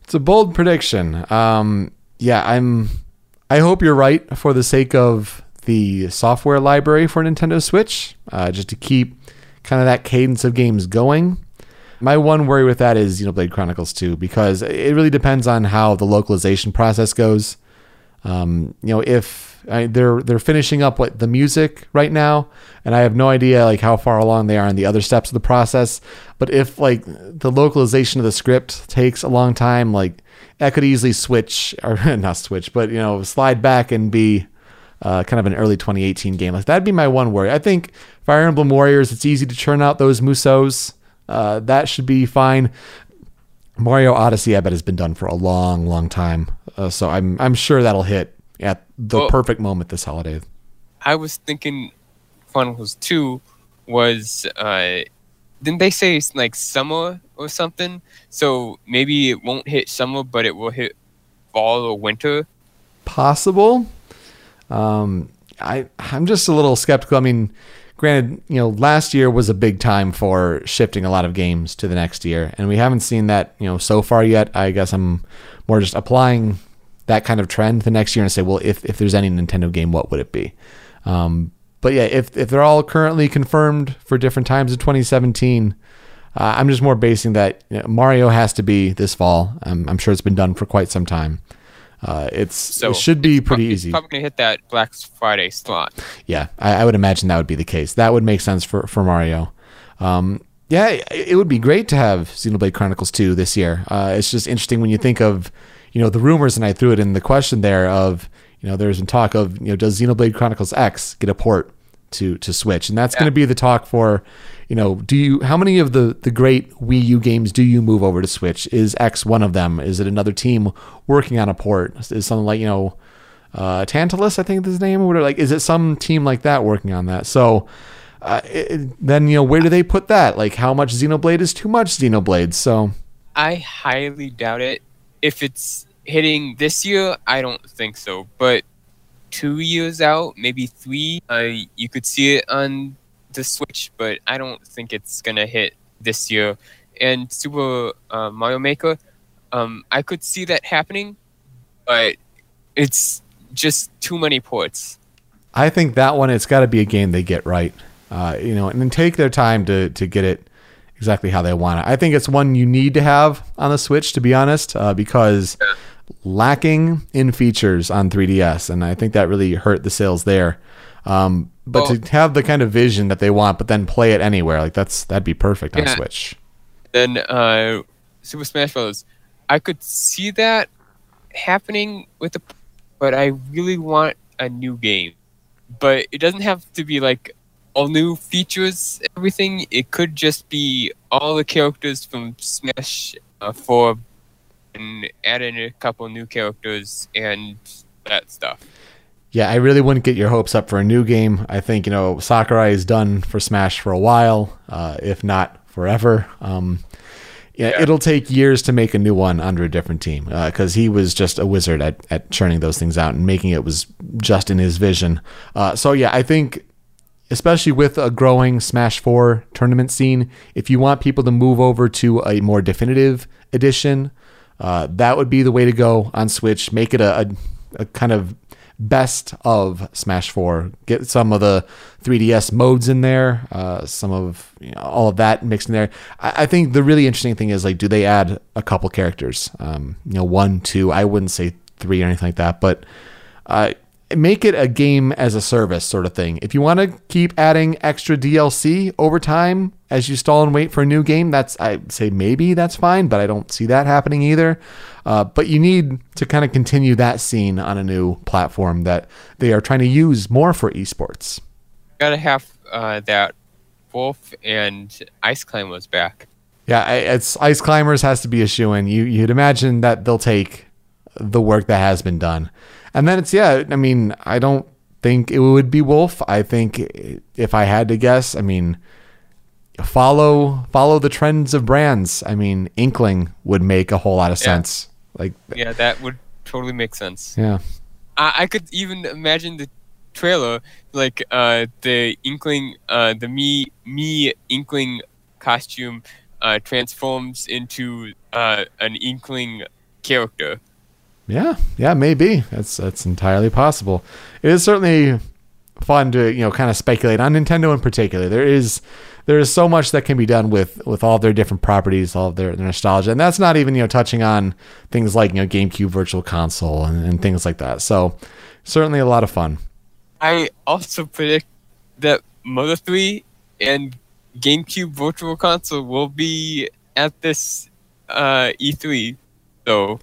It's a bold prediction. Um, yeah, I'm. I hope you're right for the sake of the software library for Nintendo Switch, uh, just to keep kind of that cadence of games going. My one worry with that is Xenoblade Chronicles 2 because it really depends on how the localization process goes. Um, you know, if I, they're they're finishing up what the music right now, and I have no idea like how far along they are in the other steps of the process. But if like the localization of the script takes a long time, like I could easily switch or not switch, but you know, slide back and be uh, kind of an early 2018 game. Like that'd be my one worry. I think Fire Emblem Warriors, it's easy to churn out those Musos. Uh, that should be fine. Mario Odyssey, I bet, has been done for a long, long time. Uh, so I'm I'm sure that'll hit at the Well- perfect moment this holiday. I was thinking Chronicles 2 was, uh, didn't they say it's like summer or something? So maybe it won't hit summer, but it will hit fall or winter. Possible. Um, I I'm just a little skeptical. I mean, granted, you know, last year was a big time for shifting a lot of games to the next year, and we haven't seen that you know so far yet. I guess I'm more just applying that kind of trend the next year and say, well, if if there's any Nintendo game, what would it be? Um, but yeah, if if they're all currently confirmed for different times in 2017. Uh, I'm just more basing that you know, Mario has to be this fall. I'm, I'm sure it's been done for quite some time. Uh, it's So it should be pretty it's easy. probably gonna hit that Black Friday slot. Yeah, I, I would imagine that would be the case. That would make sense for for Mario. Um, yeah, it, it would be great to have Xenoblade Chronicles 2 this year. Uh, it's just interesting when you think of, you know, the rumors, and I threw it in the question there of, you know, there's been talk of, you know, does Xenoblade Chronicles X get a port to to Switch? And that's going to be the talk for, you know, do you how many of the the great Wii U games do you move over to Switch? Is X one of them? Is it another team working on a port? Is something like you know uh, Tantalus, I think is his name, or. Like, is it some team like that working on that? So, uh, it, then you know, where do they put that? Like, how much Xenoblade is too much Xenoblade? So, I highly doubt it. If it's hitting this year, I don't think so. But two years out, maybe three, uh, you could see it on the Switch, but I don't think it's gonna hit this year. And Super uh, Mario Maker, um, I could see that happening, but it's just too many ports. I think that one it's got to be a game they get right. Uh, you know, and then take their time to to get it exactly how they want it. I think it's one you need to have on the Switch, to be honest, uh, because lacking in features on 3DS, and I think that really hurt the sales there. Um, but Well- to have the kind of vision that they want, but then play it anywhere, like that's that'd be perfect on Switch. Then uh, Super Smash Bros. I could see that happening with the, but I really want a new game. But it doesn't have to be like all new features, everything. It could just be all the characters from Smash uh, 4 and add in a couple new characters and that stuff. Yeah, I really wouldn't get your hopes up for a new game. I think you know Sakurai is done for Smash for a while, uh, if not forever. Um, yeah, Yeah. it'll take years to make a new one under a different team because he was just a wizard at, at churning those things out and making it was just in his vision. Uh, so yeah, I think especially with a growing Smash 4 tournament scene, if you want people to move over to a more definitive edition, uh, that would be the way to go on Switch. Make it a, a, a kind of best of Smash 4. Get some of the 3DS modes in there, uh, some of you know, all of that mixed in there. I, I think the really interesting thing is like, do they add a couple characters? Um, you know, one, two. I wouldn't say three or anything like that, but uh, make it a game as a service sort of thing. If you want to keep adding extra DLC over time as you stall and wait for a new game, that's I say maybe that's fine, but I don't see that happening either. Uh, but you need to kind of continue that scene on a new platform that they are trying to use more for esports. Gotta have uh, that Wolf and Ice Climbers back. Yeah, I- it's Ice Climbers has to be a shoe in. You you'd imagine that they'll take the work that has been done, and then it's yeah. I mean, I don't think it would be Wolf. I think if I had to guess, I mean, follow follow the trends of brands. I mean, Inkling would make a whole lot of Yeah. sense. Like, Yeah, that would totally make sense. yeah. I, I could even imagine the trailer, like uh, the Inkling, uh, the me me Inkling costume uh, transforms into uh, an Inkling character. Yeah, yeah, maybe. That's that's entirely possible. It is certainly fun to you know kind of speculate on Nintendo in particular. There is there is so much that can be done with with all their different properties, all their, their nostalgia, and that's not even you know touching on things like you know GameCube Virtual Console and, and things like that. So certainly a lot of fun. I also predict that Mother 3 and GameCube Virtual Console will be at this uh, E3. So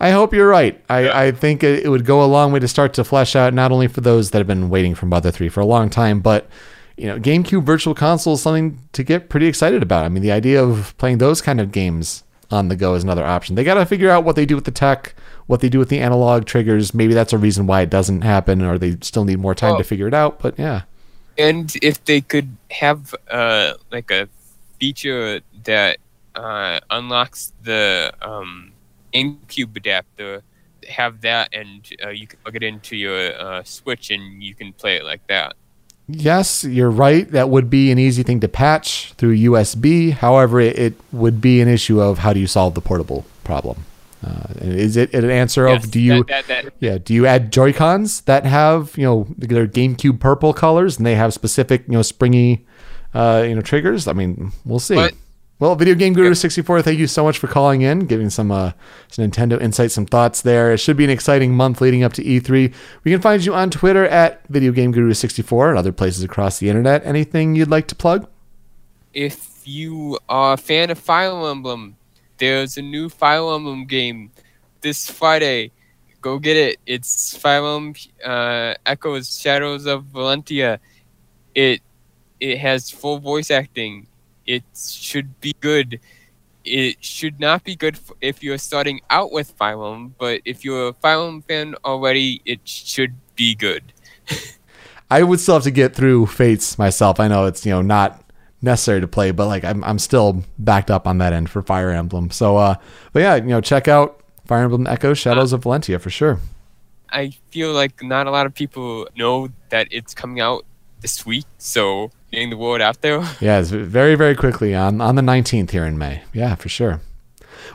I hope you're right. I, I think it, it would go a long way to start to flesh out not only for those that have been waiting for Mother 3 for a long time, but you know, GameCube Virtual Console is something to get pretty excited about. I mean, the idea of playing those kind of games on the go is another option. They got to figure out what they do with the tech, what they do with the analog triggers. Maybe that's a reason why it doesn't happen, or they still need more time Well- to figure it out. But yeah, and if they could have uh, like a feature that uh, unlocks the um, GameCube adapter, have that, and uh, you can plug it into your uh, Switch, and you can play it like that. yes, you're right. That would be an easy thing to patch through USB. However, it, it would be an issue of how do you solve the portable problem. Uh, is it an answer Yes, of do you that, that, that, Yeah, do you add Joy Cons that have you know their GameCube purple colors and they have specific you know springy uh, you know triggers? I mean, we'll see. But- well, Video Game Guru sixty four, thank you so much for calling in, giving some uh, some Nintendo insight, some thoughts there. It should be an exciting month leading up to E three. We can find you on Twitter at Video Game Guru sixty four and other places across the internet. Anything you'd like to plug? if you are a fan of Fire Emblem, there's a new Fire Emblem game this Friday. Go get it. It's Fire Emblem uh, Echoes Shadows of Valentia. It it has full voice acting. It should be good. It should not be good if you're starting out with Emblem, but if you're a Emblem fan already, it should be good. I would still have to get through Fates myself. I know it's you know not necessary to play, but like I'm I'm still backed up on that end for Fire Emblem. So uh, but yeah, you know check out Fire Emblem Echo Shadows of Valentia for sure. I feel like not a lot of people know that it's coming out this week, so getting the word out there. Yeah, very very quickly on on the 19th here in May. Yeah, for sure.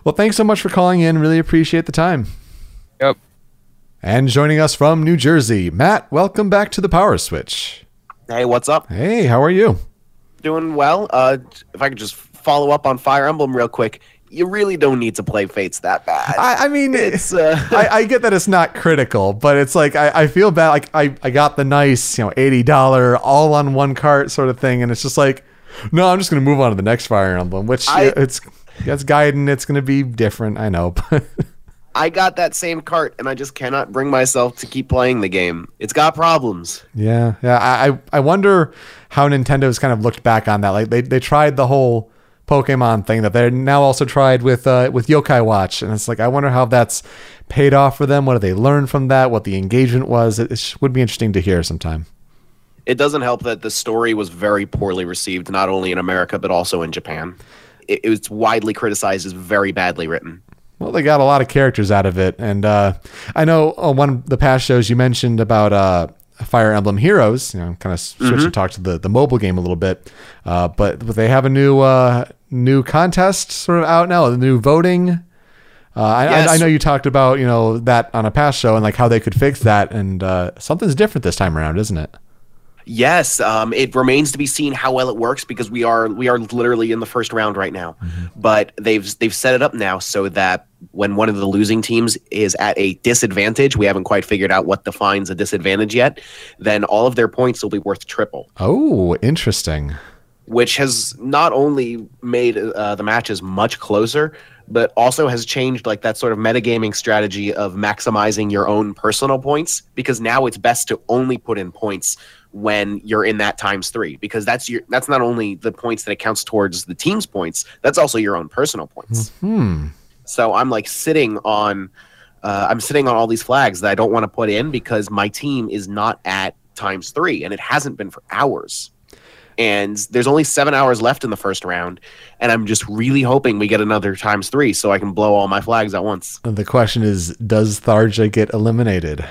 Well, thanks so much for calling in. Really appreciate the time. Yep. And joining us from New Jersey, Matt. Welcome back to the Power Switch. Hey, what's up? Hey, how are you? Doing well. Uh, if I could just follow up on Fire Emblem real quick, you really don't need to play Fates that bad. I, I mean, it's uh, I, I get that it's not critical, but it's like I, I feel bad. Like I, I got the nice, you know, eighty dollar all on one cart sort of thing, and it's just like, no, I'm just gonna move on to the next Fire Emblem, which I- it's that's Gaiden. It's gonna be different, I know, but I got that same cart, and I just cannot bring myself to keep playing the game. It's got problems. yeah, yeah. I, I I wonder how Nintendo's kind of looked back on that. Like they, they tried the whole Pokemon thing that they're now also tried with uh, with Yokai Watch, and it's like I wonder how that's paid off for them. What did they learn from that? What the engagement was? It, it would be interesting to hear sometime. It doesn't help that the story was very poorly received, not only in America but also in Japan. It, it was widely criticized as very badly written. Well, they got a lot of characters out of it, and uh, I know on one of the past shows you mentioned about uh, Fire Emblem Heroes. You know, kind of switch to talk to the, the mobile game a little bit, uh, but but they have a new uh, new contest sort of out now, the new voting. Uh, I, Yes. I, I know you talked about you know that on a past show and like how they could fix that, and uh, something's different this time around, isn't it? Yes, um, it remains to be seen how well it works because we are we are literally in the first round right now. But they've they've set it up now so that when one of the losing teams is at a disadvantage, we haven't quite figured out what defines a disadvantage yet. Then all of their points will be worth triple, Oh, interesting. which has not only made uh, the matches much closer, but also has changed like that sort of metagaming strategy of maximizing your own personal points because now it's best to only put in points when you're in that times three because that's your that's not only the points that it counts towards the team's points that's also your own personal points Hmm. so i'm like sitting on uh, i'm sitting on all these flags that i don't want to put in because my team is not at times three and it hasn't been for hours and there's only seven hours left in the first round and i'm just really hoping we get another times three so i can blow all my flags at once The question is, does Tharja get eliminated?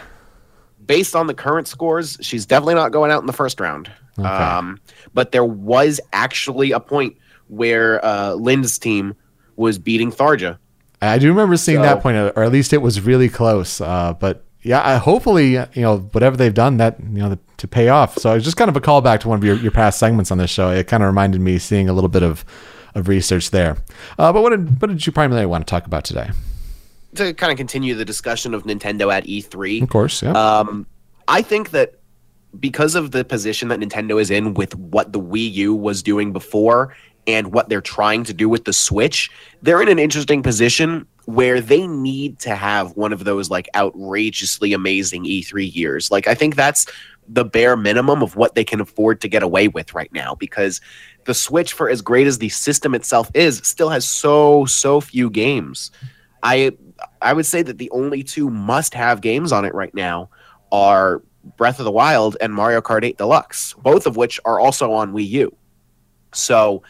based on the current scores, she's definitely not going out in the first round. Okay. Um, but there was actually a point where uh, Lyn's team was beating Tharja. I do remember seeing that point, or at least it was really close. Uh, but yeah, I, hopefully, you know, whatever they've done, that you know, to pay off. So it's just kind of a callback to one of your, your past segments on this show. It kind of reminded me seeing a little bit of of research there. Uh, but what did what did you primarily want to talk about today? To kind of continue the discussion of Nintendo at E3, Of course, yeah. Um, I think that because of the position that Nintendo is in with what the Wii U was doing before and what they're trying to do with the Switch, they're in an interesting position where they need to have one of those like outrageously amazing E3 years. Like I think that's the bare minimum of what they can afford to get away with right now because the Switch for as great as the system itself is still has so so few games. I I would say that the only two must-have games on it right now are Breath of the Wild and Mario Kart 8 Deluxe, both of which are also on Wii U. So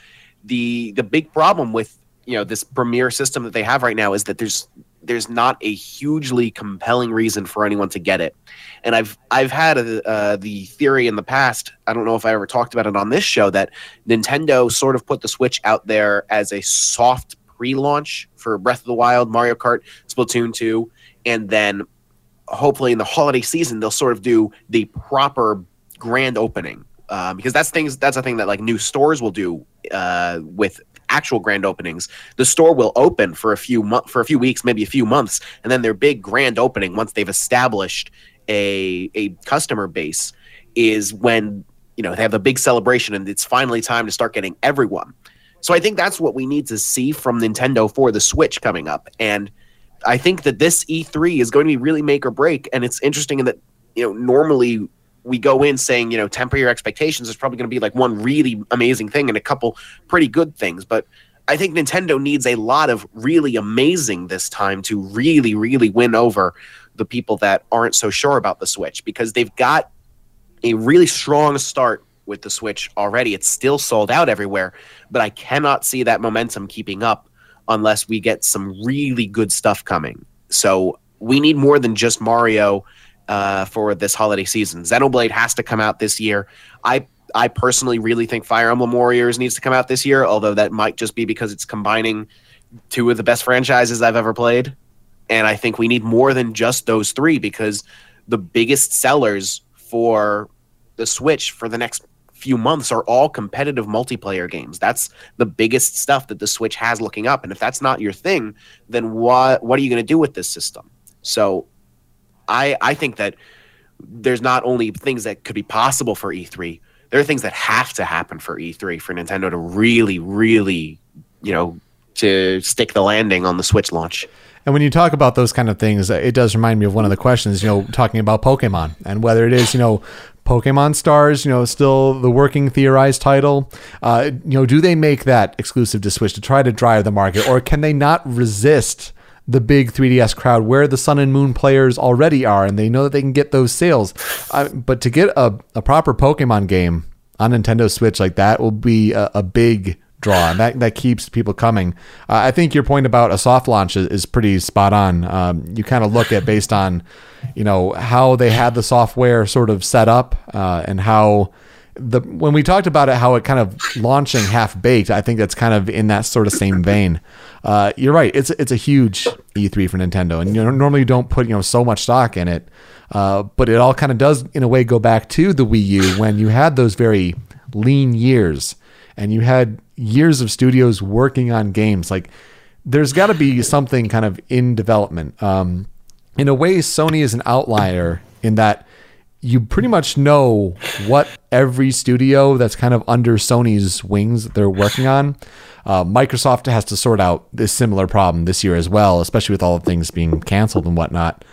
the the big problem with you know this premier system that they have right now is that there's there's not a hugely compelling reason for anyone to get it. And I've I've had a, uh, the theory in the past. I don't know if I ever talked about it on this show that Nintendo sort of put the Switch out there as a soft pre-launch for Breath of the Wild, Mario Kart, Splatoon 2, and then hopefully in the holiday season they'll sort of do the proper grand opening um, because that's things that's a thing that like new stores will do uh, with actual grand openings the store will open for a few mo- for a few weeks maybe a few months and then their big grand opening once they've established a a customer base is when you know they have a big celebration and it's finally time to start getting everyone. So i think that's what we need to see from nintendo for the switch coming up and I think that this E3 is going to be really make or break, and it's interesting in that you know normally we go in saying you know temper your expectations. There's probably going to be like one really amazing thing and a couple pretty good things, but I think Nintendo needs a lot of really amazing this time to really really win over the people that aren't so sure about the Switch because they've got a really strong start with the Switch already. It's still sold out everywhere, but I cannot see that momentum keeping up unless we get some really good stuff coming. So we need more than just Mario uh, for this holiday season. Xenoblade has to come out this year. I I personally really think Fire Emblem Warriors needs to come out this year, although that might just be because it's combining two of the best franchises I've ever played. And I think we need more than just those three because the biggest sellers for the Switch for the next few months are all competitive multiplayer games. That's the biggest stuff that the Switch has looking up. And if that's not your thing, then what what are you going to do with this system? So I I think that there's not only things that could be possible for E3, there are things that have to happen for E3 for Nintendo to really really, you know, to stick the landing on the Switch launch. And when you talk about those kind of things, it does remind me of one of the questions, you know, talking about Pokemon and whether it is, you know, Pokemon Stars, you know, still the working theorized title. Uh, you know, do they make that exclusive to Switch to try to drive the market, or can they not resist the big 3DS crowd where the Sun and Moon players already are, and they know that they can get those sales? Uh, but to get a, a proper Pokemon game on Nintendo Switch like that will be a, a big draw, and that, that keeps people coming. Uh, I think your point about a soft launch is, is pretty spot on. Um, you kind of look at based on, you know, how they had the software sort of set up uh, and how the when we talked about it, how it kind of launching half baked. I think that's kind of in that sort of same vein. Uh, you're right. It's it's a huge E3 for Nintendo, and you know normally you don't put you know so much stock in it, uh, but it all kind of does in a way go back to the Wii U when you had those very lean years and you had years of studios working on games like there's got to be something kind of in development um, in a way sony is an outlier in that you pretty much know what every studio that's kind of under sony's wings that they're working on uh, microsoft has to sort out this similar problem this year as well especially with all the things being canceled and whatnot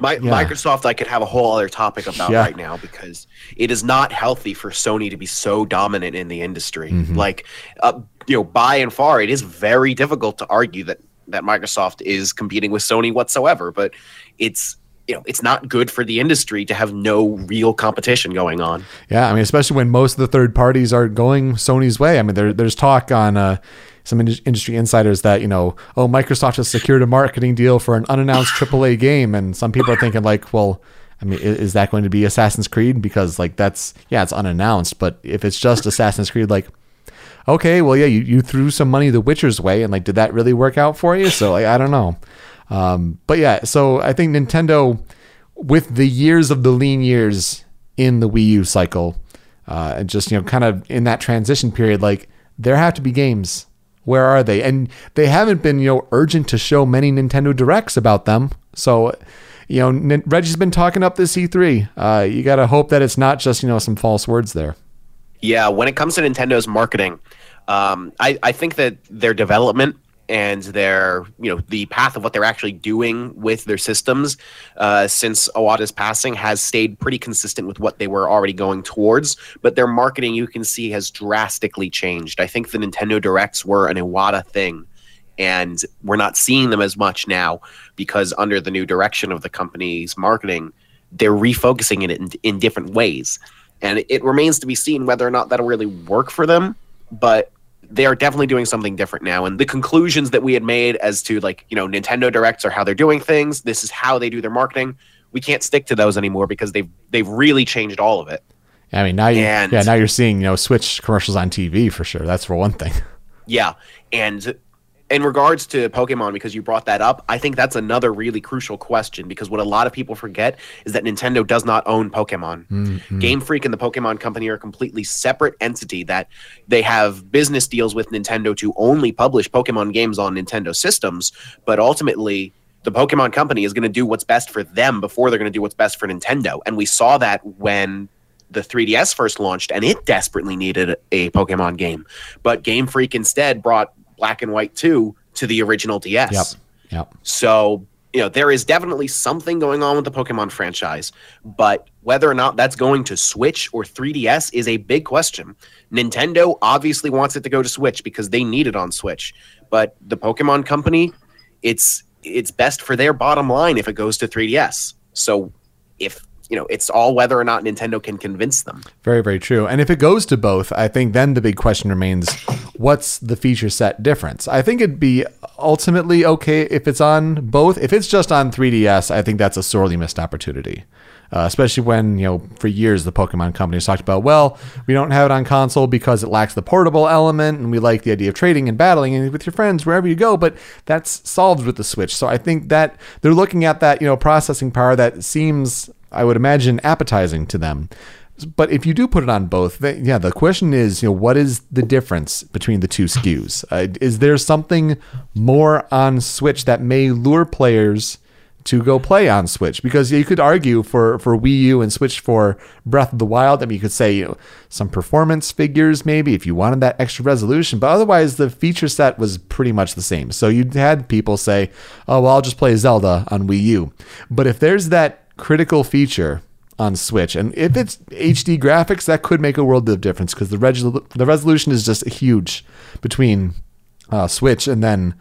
My, Microsoft, I could have a whole other topic about Yeah. right now because it is not healthy for Sony to be so dominant in the industry. Mm-hmm. Like, uh, you know, by and far, it is very difficult to argue that that Microsoft is competing with Sony whatsoever. But it's you know, it's not good for the industry to have no real competition going on. Yeah, I mean, especially when most of the third parties are going Sony's way. I mean, there, there's talk on uh, some ind- industry insiders that you know, oh, Microsoft has secured a marketing deal for an unannounced AAA game, and some people are thinking like, well, I mean, is that going to be Assassin's Creed? Because like that's yeah, it's unannounced. But if it's just Assassin's Creed, like okay, well yeah, you, you threw some money the Witcher's way, and like did that really work out for you? So like I don't know. Um, but yeah, so I think Nintendo, with the years of the lean years in the Wii U cycle, uh, and just you know kind of in that transition period, like there have to be games. Where are they? And they haven't been you know urgent to show many Nintendo directs about them. So you know Reggie's been talking up this E3. Uh, you got to hope that it's not just you know some false words there. Yeah, when it comes to Nintendo's marketing, um, I, I think that their development and their you know the path of what they're actually doing with their systems uh, since Iwata's passing has stayed pretty consistent with what they were already going towards. But their marketing, you can see, has drastically changed. I think the Nintendo Directs were an Iwata thing, and we're not seeing them as much now because under the new direction of the company's marketing, they're refocusing it in, in different ways. And it remains to be seen whether or not that'll really work for them. But they are definitely doing something different now. And the conclusions that we had made as to like, you know, Nintendo Directs are how they're doing things. This is how they do their marketing. We can't stick to those anymore because they've they've really changed all of it. I mean now you And- yeah now you're seeing you know Switch commercials on TV for sure. That's for one thing. Yeah. And in regards to Pokemon, because you brought that up, I think that's another really crucial question because what a lot of people forget is that Nintendo does not own Pokemon. Mm-hmm. Game Freak and the Pokemon Company are a completely separate entity that they have business deals with Nintendo to only publish Pokemon games on Nintendo systems, but ultimately the Pokemon Company is going to do what's best for them before they're going to do what's best for Nintendo. And we saw that when the 3DS first launched and it desperately needed a Pokemon game. But Game Freak instead brought Black and White 2 to the original DS. Yep. Yep. So, you know, there is definitely something going on with the Pokemon franchise, but whether or not that's going to Switch or 3DS is a big question. Nintendo obviously wants it to go to Switch because they need it on Switch, but the Pokemon company, it's it's best for their bottom line if it goes to 3DS. So, if you know, it's all whether or not Nintendo can convince them. Very, very true. And if it goes to both, I think then the big question remains what's the feature set difference? I think it'd be ultimately okay if it's on both. If it's just on 3DS, I think that's a sorely missed opportunity. Uh, especially when, you know, for years the Pokemon company has talked about, well, we don't have it on console because it lacks the portable element and we like the idea of trading and battling and with your friends wherever you go, but that's solved with the Switch. So I think that they're looking at that, you know, processing power that seems, I would imagine, appetizing to them. But if you do put it on both, then, yeah, the question is, you know, what is the difference between the two SKUs? Uh, is there something more on Switch that may lure players to go play on Switch? Because you could argue for for Wii U and Switch for Breath of the Wild. I mean, you could say you know some performance figures maybe if you wanted that extra resolution, but otherwise the feature set was pretty much the same. So you had people say, "Oh, well, I'll just play Zelda on Wii U." But if there's that critical feature on Switch. And if it's HD graphics, that could make a world of difference because the resol- the resolution is just huge between uh, Switch and then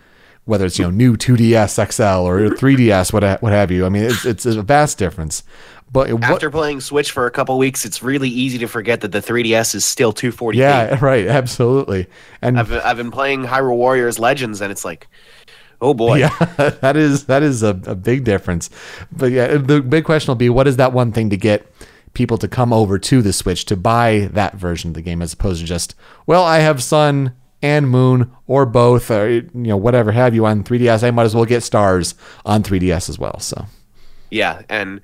whether it's you know new 2DS XL or 3DS, what ha- what have you. I mean, it's it's a vast difference. But what, After playing Switch for a couple weeks, it's really easy to forget that the 3DS is still 240p. yeah, right, absolutely. And I've I've been playing Hyrule Warriors Legends, and it's like, oh boy, yeah, that is that is a, a big difference. But yeah, the big question will be what is that one thing to get people to come over to the Switch to buy that version of the game as opposed to just well, I have Sun and Moon or both or you know whatever have you on 3DS. I might as well get Stars on 3DS as well. So yeah. And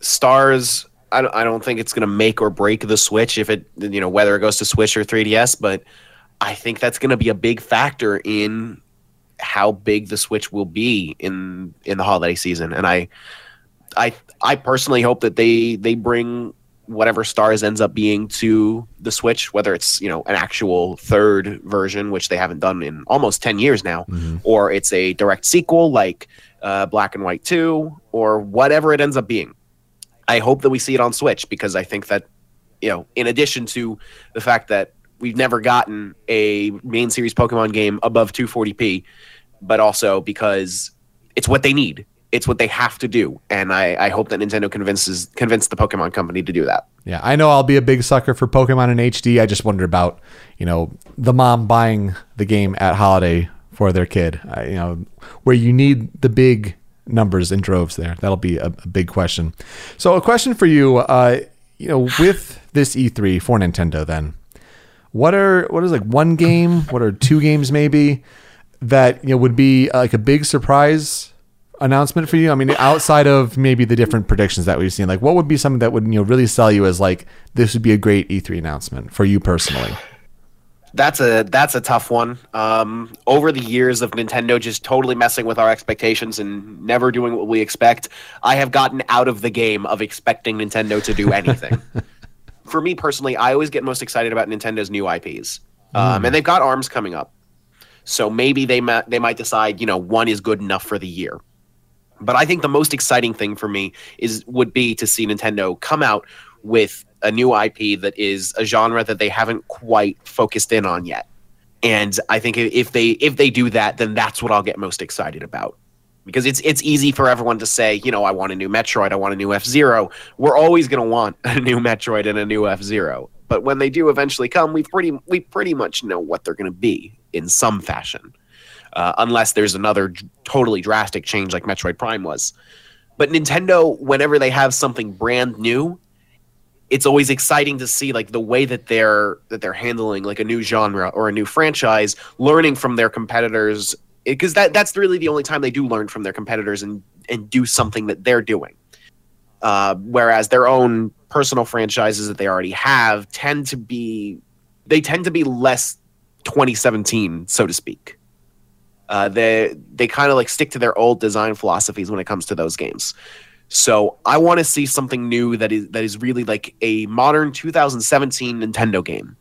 Stars, I don't, I don't think it's gonna make or break the Switch if it you know whether it goes to Switch or 3DS, but I think that's gonna be a big factor in how big the Switch will be in in the holiday season. And I I I personally hope that they they bring whatever stars ends up being to the Switch, whether it's you know an actual third version, which they haven't done in almost ten years now, or it's a direct sequel like uh, Black and White Two, or whatever it ends up being. I hope that we see it on Switch because I think that you know, in addition to the fact that we've never gotten a main series Pokemon game above 240p, but also because it's what they need. It's what they have to do, and I, I hope that Nintendo convinces convince the Pokemon Company to do that. yeah, I know I'll be a big sucker for Pokemon in HD. I just wonder about you know the mom buying the game at holiday for their kid. I, you know where you need the big numbers in droves there. That'll be a, a big question. So, a question for you. Uh, you know, with this E3 for Nintendo, then what are what is like one game? What are two games maybe that you know would be uh, like a big surprise announcement for you? I mean, outside of maybe the different predictions that we've seen, like what would be something that would you know really sell you as like this would be a great E3 announcement for you personally? That's a that's a tough one. Um, over the years of Nintendo just totally messing with our expectations and never doing what we expect, I have gotten out of the game of expecting Nintendo to do anything. For me personally, I always get most excited about Nintendo's new IPs, um, and they've got Arms coming up, so maybe they ma- they might decide you know one is good enough for the year. But I think the most exciting thing for me is would be to see Nintendo come out with a new IP that is a genre that they haven't quite focused in on yet. And I think if they if they do that, then that's what I'll get most excited about. Because it's it's easy for everyone to say, you know, I want a new Metroid, I want a new F Zero. We're always going to want a new Metroid and a new F Zero. But when they do eventually come, we pretty we pretty much know what they're going to be in some fashion, uh, unless there's another totally drastic change like Metroid Prime was. But Nintendo, whenever they have something brand new, it's always exciting to see like the way that they're that they're handling like a new genre or a new franchise learning from their competitors because that that's really the only time they do learn from their competitors and and do something that they're doing. Uh, whereas their own personal franchises that they already have tend to be they tend to be less 2017 so to speak. Uh, they they kind of like stick to their old design philosophies when it comes to those games. So I want to see something new that is that is really like a modern 2017 Nintendo game.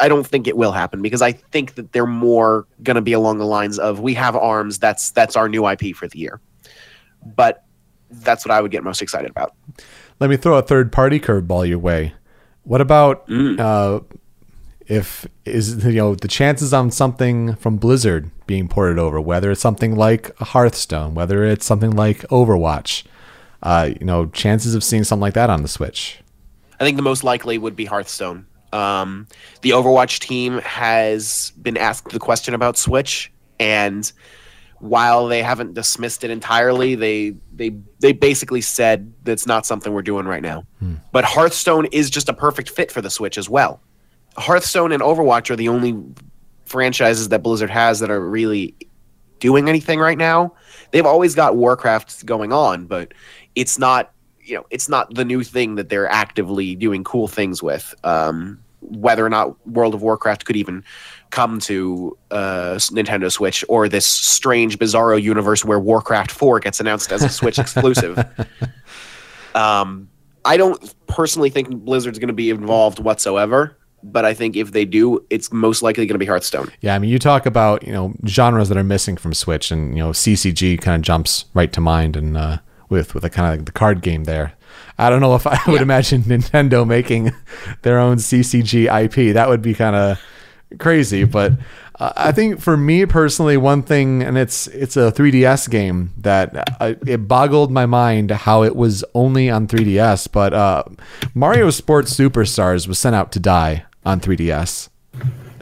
I don't think it will happen because I think that they're more going to be along the lines of we have arms that's that's our new IP for the year. But that's what I would get most excited about. Let me throw a third party curveball your way. What about Mm. uh, if is you know the chances on something from Blizzard being ported over, whether it's something like Hearthstone, whether it's something like Overwatch, uh, you know, chances of seeing something like that on the Switch. I think the most likely would be Hearthstone. Um, the Overwatch team has been asked the question about Switch, and while they haven't dismissed it entirely, they they they basically said that's not something we're doing right now. But Hearthstone is just a perfect fit for the Switch as well. Hearthstone and Overwatch are the only franchises that Blizzard has that are really doing anything right now. They've always got Warcraft going on, but it's not you know it's not the new thing that they're actively doing cool things with. Um, whether or not World of Warcraft could even come to uh, Nintendo Switch or this strange, bizarro universe where Warcraft 4 gets announced as a Switch exclusive. Um, I don't personally think Blizzard's going to be involved whatsoever, but I think if they do, it's most likely going to be Hearthstone. Yeah, I mean, you talk about you know genres that are missing from Switch, and you know CCG kind of jumps right to mind, and uh, with with a kind of like the card game there. I don't know if I would imagine Nintendo making their own CCG IP. That would be kind of crazy, but uh, I think for me personally, one thing, and it's it's a 3DS game that uh, it boggled my mind how it was only on 3DS, but uh, Mario Sports Superstars was sent out to die on 3DS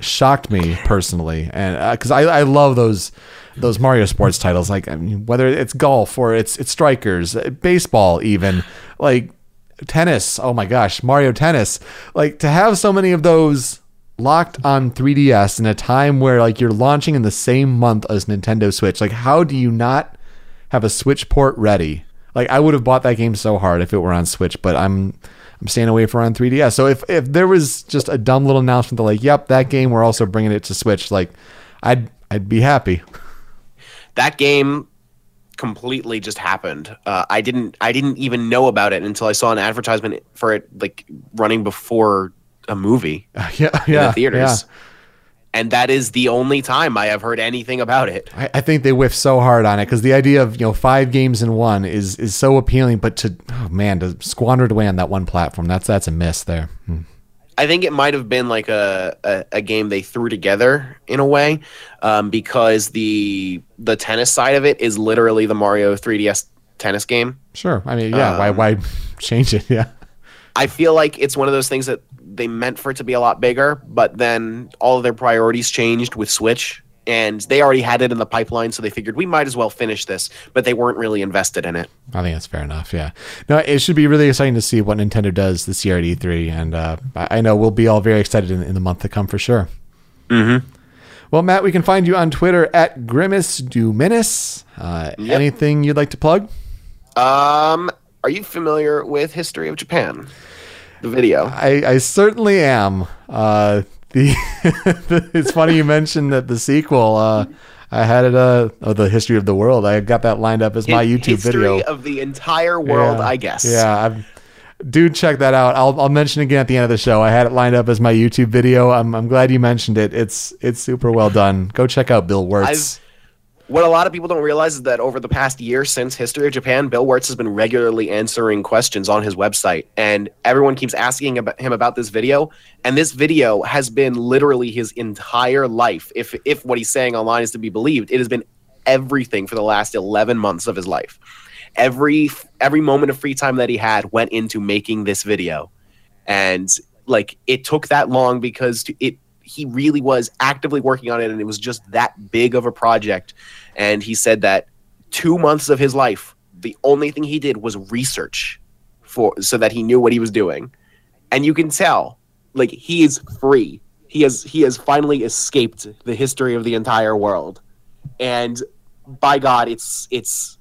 shocked me personally, and because I, I love those those Mario sports titles, like I mean, whether it's golf or it's it's strikers, uh, baseball, even like tennis. Oh my gosh, Mario Tennis! Like to have so many of those locked on 3DS in a time where like you're launching in the same month as Nintendo Switch. Like, how do you not have a Switch port ready? Like, I would have bought that game so hard if it were on Switch, but I'm I'm staying away from on 3DS. So if if there was just a dumb little announcement that like, yep, that game we're also bringing it to Switch, like, I'd I'd be happy. That game completely just happened. Uh, I didn't I didn't even know about it until I saw an advertisement for it like running before a movie yeah, in yeah, the theaters. yeah. And that is the only time I have heard anything about it. I, I think they whiffed so hard on it because the idea of you know five games in one is is so appealing, but to oh man to squander it away on that one platform, that's that's a miss there. Hmm. I think it might have been like a, a, a game they threw together in a way, um, because the the tennis side of it is literally the Mario 3DS tennis game. Sure, I mean, yeah, why Um, why change it? Yeah, I feel like it's one of those things that they meant for it to be a lot bigger, but then all of their priorities changed with Switch, and they already had it in the pipeline, so they figured we might as well finish this, but they weren't really invested in it. I think that's fair enough. Yeah. No, it should be really exciting to see what Nintendo does this year at E3, and uh, I know we'll be all very excited in, in the month to come for sure. Mm-hmm. Well, Matt, we can find you on Twitter at Grimace Duminis. Uh, Yep. Anything you'd like to plug? Um, are you familiar with History of Japan? The video. I, I certainly am. Uh, the it's funny you mentioned that the sequel. Uh, I had it. Uh, oh, the history of the world. I got that lined up as my YouTube history video. of the entire world, Yeah. I guess. Yeah, I'm, dude, check that out. I'll, I'll mention again at the end of the show. I had it lined up as my YouTube video. I'm, I'm glad you mentioned it. It's it's super well done. Go check out Bill Wurtz. What a lot of people don't realize is that over the past year since History of Japan, Bill Wurtz has been regularly answering questions on his website, and everyone keeps asking about him about this video. And this video has been literally his entire life. If if what he's saying online is to be believed, it has been everything for the last eleven months of his life. Every every moment of free time that he had went into making this video, and like it took that long because it he really was actively working on it, and it was just that big of a project. And he said that two months of his life the only thing he did was research for so that he knew what he was doing. And you can tell like he is free. He has he has finally escaped the history of the entire world. And by god it's it's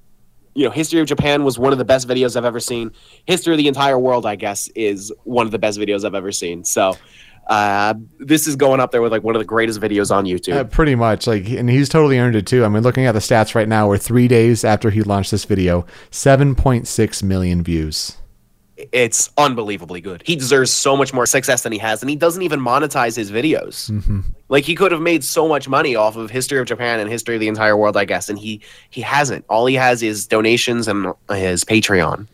you know history of japan was one of the best videos i've ever seen. History of the entire world i guess is one of the best videos i've ever seen. So uh, this is going up there with like one of the greatest videos on youtube Uh, pretty much like and he's totally earned it too i mean looking at the stats right now we're three days after he launched this video 7.6 million views it's unbelievably good. He deserves so much more success than he has, and he doesn't even monetize his videos. Mm-hmm. Like he could have made so much money off of History of Japan and History of the entire world, I guess, and he he hasn't. All he has is donations and his Patreon.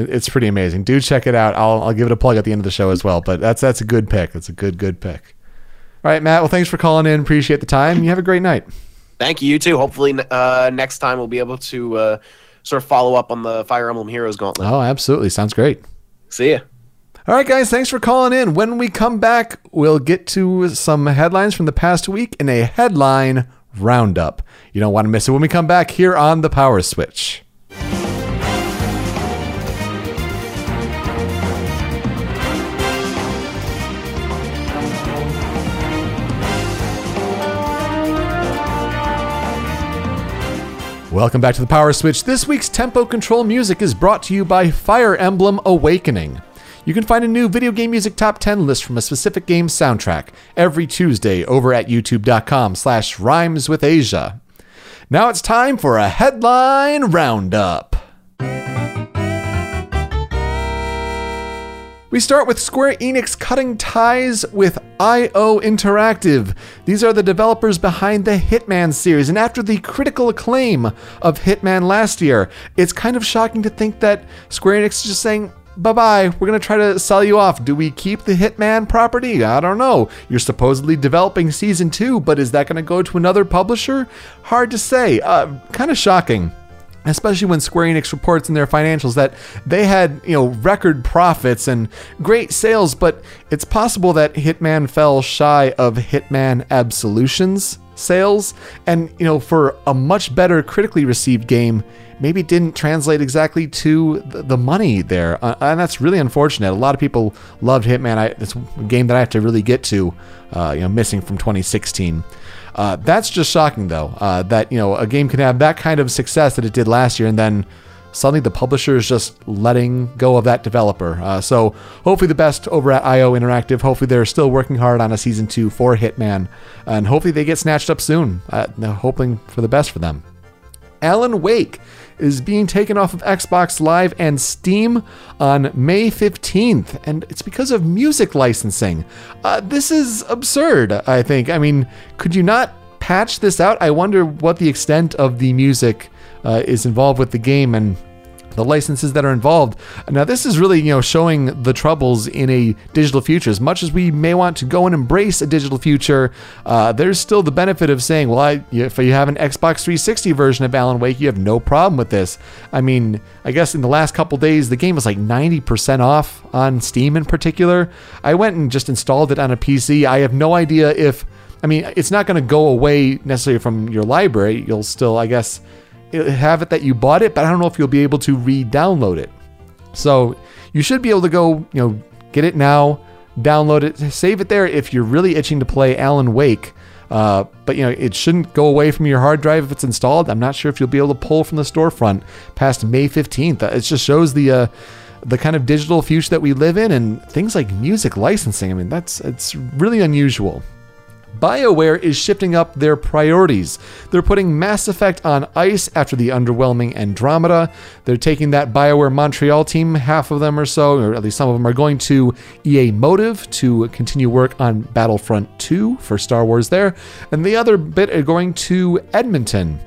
It- it's pretty amazing do check it out I'll, I'll give it a plug at the end of the show as well but that's that's a good pick that's a good good pick all right matt well thanks for calling in appreciate the time you have a great night Thank you, you too. Hopefully, uh, next time we'll be able to uh, sort of follow up on the Fire Emblem Heroes Gauntlet. oh absolutely sounds great See ya. All right, guys, thanks for calling in. When we come back, we'll get to some headlines from the past week in a headline roundup. You don't want to miss it when we come back here on The Power Switch. Welcome back to the Power Switch. This week's tempo control music is brought to you by Fire Emblem Awakening. You can find a new video game music top 10 list from a specific game's soundtrack every Tuesday over at youtube.com slash rhymes with Asia. Now it's time for a headline roundup. We start with Square Enix cutting ties with IO Interactive. These are the developers behind the Hitman series, and after the critical acclaim of Hitman last year, it's kind of shocking to think that Square Enix is just saying, bye bye, we're gonna try to sell you off. Do we keep the Hitman property? I don't know. You're supposedly developing season two, but is that gonna go to another publisher? Hard to say. Uh, kind of shocking especially when Square Enix reports in their financials that they had, you know, record profits and great sales, but it's possible that Hitman fell shy of Hitman Absolution's sales and, you know, for a much better critically received game, maybe didn't translate exactly to the, the money there. Uh, and that's really unfortunate. A lot of people loved Hitman. I, it's a game that I have to really get to, uh, you know, missing from 2016. Uh, that's just shocking, though, uh, that you know a game can have that kind of success that it did last year, and then suddenly the publisher is just letting go of that developer. Uh, so hopefully the best over at IO Interactive. Hopefully they're still working hard on a season two for Hitman, and hopefully they get snatched up soon. Uh, hoping for the best for them. Alan Wake is being taken off of Xbox Live and Steam on May 15th, and it's because of music licensing. Uh, this is absurd, I think. I mean, could you not patch this out? I wonder what the extent of the music uh, is involved with the game and the licenses that are involved. Now, this is really, you know, showing the troubles in a digital future. As much as we may want to go and embrace a digital future, uh, there's still the benefit of saying, well, I, if you have an Xbox 360 version of Alan Wake, you have no problem with this. I mean, I guess in the last couple days, the game was like 90% off on Steam in particular. I went and just installed it on a PC. I have no idea if I mean, it's not going to go away necessarily from your library. You'll still, I guess, have it that you bought it, but I don't know if you'll be able to re-download it. So you should be able to go, you know, get it now, download it, save it there if you're really itching to play Alan Wake. Uh, but you know, it shouldn't go away from your hard drive if it's installed. I'm not sure if you'll be able to pull from the storefront past May 15th. It just shows the uh, the kind of digital future that we live in, and things like music licensing. I mean, that's it's really unusual. BioWare is shifting up their priorities. They're putting Mass Effect on ice after the underwhelming Andromeda. They're taking that BioWare Montreal team, half of them or so, or at least some of them, are going to EA Motive to continue work on Battlefront 2 for Star Wars there. And the other bit are going to Edmonton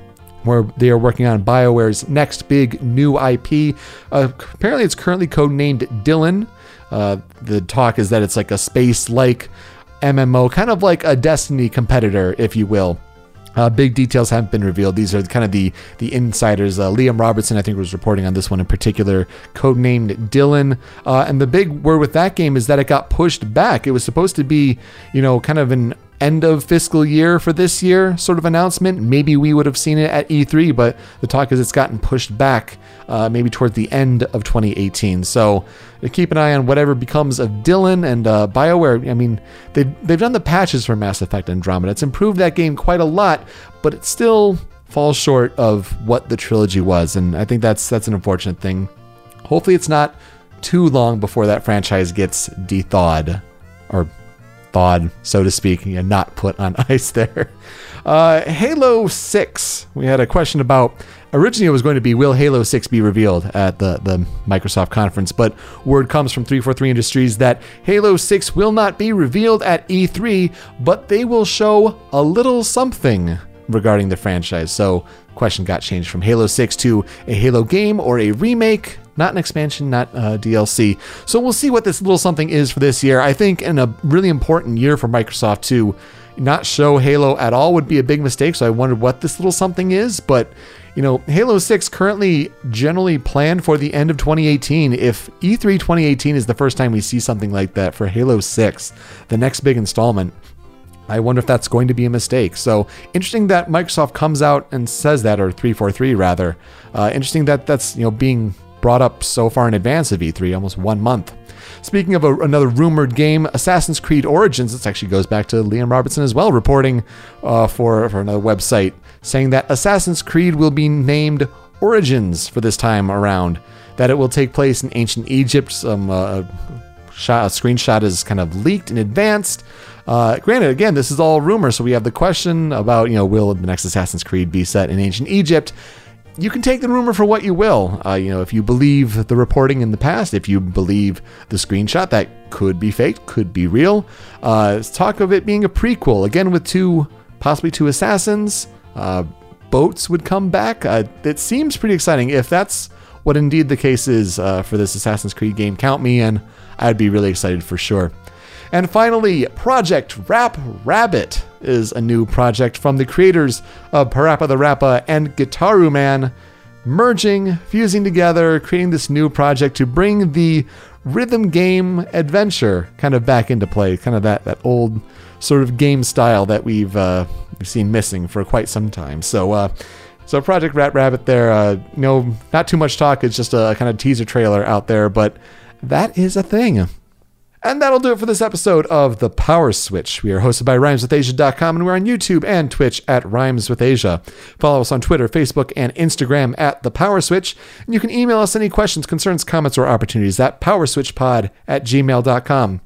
where they are working on BioWare's next big new IP. Uh, apparently, it's currently codenamed Dylan. Uh, the talk is that it's like a space like MMO, kind of like a Destiny competitor, if you will. Uh, big details haven't been revealed. These are kind of the the insiders. Uh, Liam Robertson, I think, was reporting on this one in particular, codenamed Dylan. Uh, and the big word with that game is that it got pushed back. It was supposed to be, you know, kind of an end of fiscal year for this year sort of announcement. Maybe we would have seen it at E3, but the talk is it's gotten pushed back uh, maybe toward the end of 2018. So uh, keep an eye on whatever becomes of Dylan and uh, BioWare. I mean, they've, they've done the patches for Mass Effect Andromeda. It's improved that game quite a lot, but it still falls short of what the trilogy was. And I think that's that's an unfortunate thing. Hopefully, it's not too long before that franchise gets thawed or thawed, so to speak, and not put on ice there. Uh, Halo 6. We had a question about. Originally, it was going to be Will Halo 6 be revealed at the, the Microsoft conference, but word comes from 343 Industries that Halo 6 will not be revealed at E3, but they will show a little something regarding the franchise. So, question got changed from Halo 6 to a Halo game or a remake not an expansion, not uh, DLC. So we'll see what this little something is for this year. I think in a really important year for Microsoft to not show Halo at all would be a big mistake. So I wondered what this little something is, but you know, Halo 6 currently generally planned for the end of 2018. If E3 2018 is the first time we see something like that for Halo 6, the next big installment, I wonder if that's going to be a mistake. So interesting that Microsoft comes out and says that, or 343 rather. Uh, interesting that that's you know being brought up so far in advance of E3, almost one month. Speaking of a, another rumored game, Assassin's Creed Origins, this actually goes back to Liam Robertson as well, reporting uh, for, for another website, saying that Assassin's Creed will be named Origins for this time around, that it will take place in ancient Egypt. Some uh, shot, a screenshot is kind of leaked in advance. Uh, granted, again, this is all rumor, so we have the question about, you know, will the next Assassin's Creed be set in ancient Egypt? You can take the rumor for what you will. Uh, you know, if you believe the reporting in the past, if you believe the screenshot, that could be fake, could be real. Uh, talk of it being a prequel, again with two, possibly two assassins. Uh, boats would come back. Uh, it seems pretty exciting. If that's what indeed the case is uh, for this Assassin's Creed game, count me in. I'd be really excited for sure. And finally, Project Rap Rabbit is a new project from the creators of Parappa the Rapper and Gitaroo Man, merging, fusing together, creating this new project to bring the rhythm game adventure kind of back into play, kind of that, that old sort of game style that we've, uh, seen missing for quite some time. So, uh, so Project Rap Rabbit there, uh, no, not too much talk. It's just a kind of teaser trailer out there, but that is a thing. And that'll do it for this episode of The Power Switch. We are hosted by RhymesWithAsia.com and we're on YouTube and Twitch at Rhymes with Asia. Follow us on Twitter, Facebook, and Instagram at The Power Switch. And you can email us any questions, concerns, comments, or opportunities at powerswitchpod at gmail.com.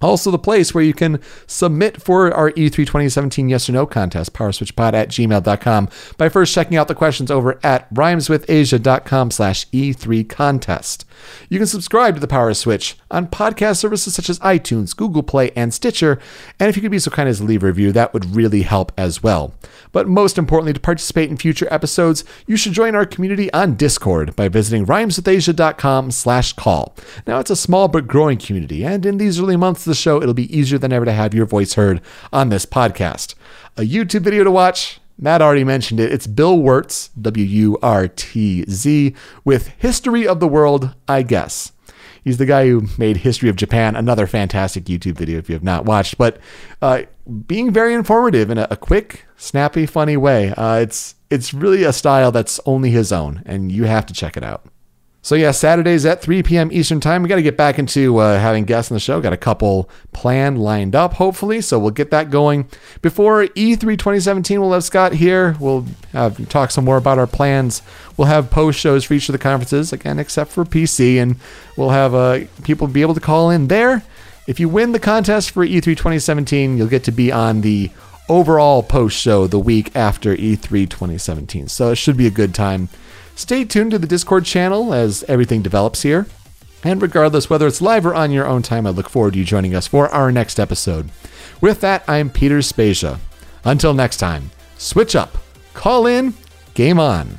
Also, the place where you can submit for our E3 2017 Yes or No contest, powerswitchpod at gmail.com, by first checking out the questions over at rhymeswithasia.com slash E3 contest. You can subscribe to the Power Switch on podcast services such as iTunes, Google Play, and Stitcher. And if you could be so kind as to leave a review, that would really help as well. But most importantly, to participate in future episodes, you should join our community on Discord by visiting rhymeswithasia.com slash call. Now, it's a small but growing community, and in these early months the show, it'll be easier than ever to have your voice heard on this podcast. A YouTube video to watch, Matt already mentioned it. It's Bill Wurtz, W U R T Z, with History of the World, I guess. He's the guy who made History of Japan, another fantastic YouTube video if you have not watched. But uh, being very informative in a, a quick, snappy, funny way. Uh, it's it's really a style that's only his own, and you have to check it out. So yeah, Saturdays at 3 p.m. Eastern Time. We got to get back into uh, having guests on the show. Got a couple planned lined up, hopefully. So we'll get that going before E3 2017. We'll have Scott here. We'll have, talk some more about our plans. We'll have post shows for each of the conferences again, except for PC, and we'll have uh, people be able to call in there. If you win the contest for E3 2017, you'll get to be on the overall post show the week after E3 2017. So it should be a good time. Stay tuned to the Discord channel as everything develops here. And regardless, whether it's live or on your own time, I look forward to you joining us for our next episode. With that, I'm Peter Spezia. Until next time, switch up, call in, game on.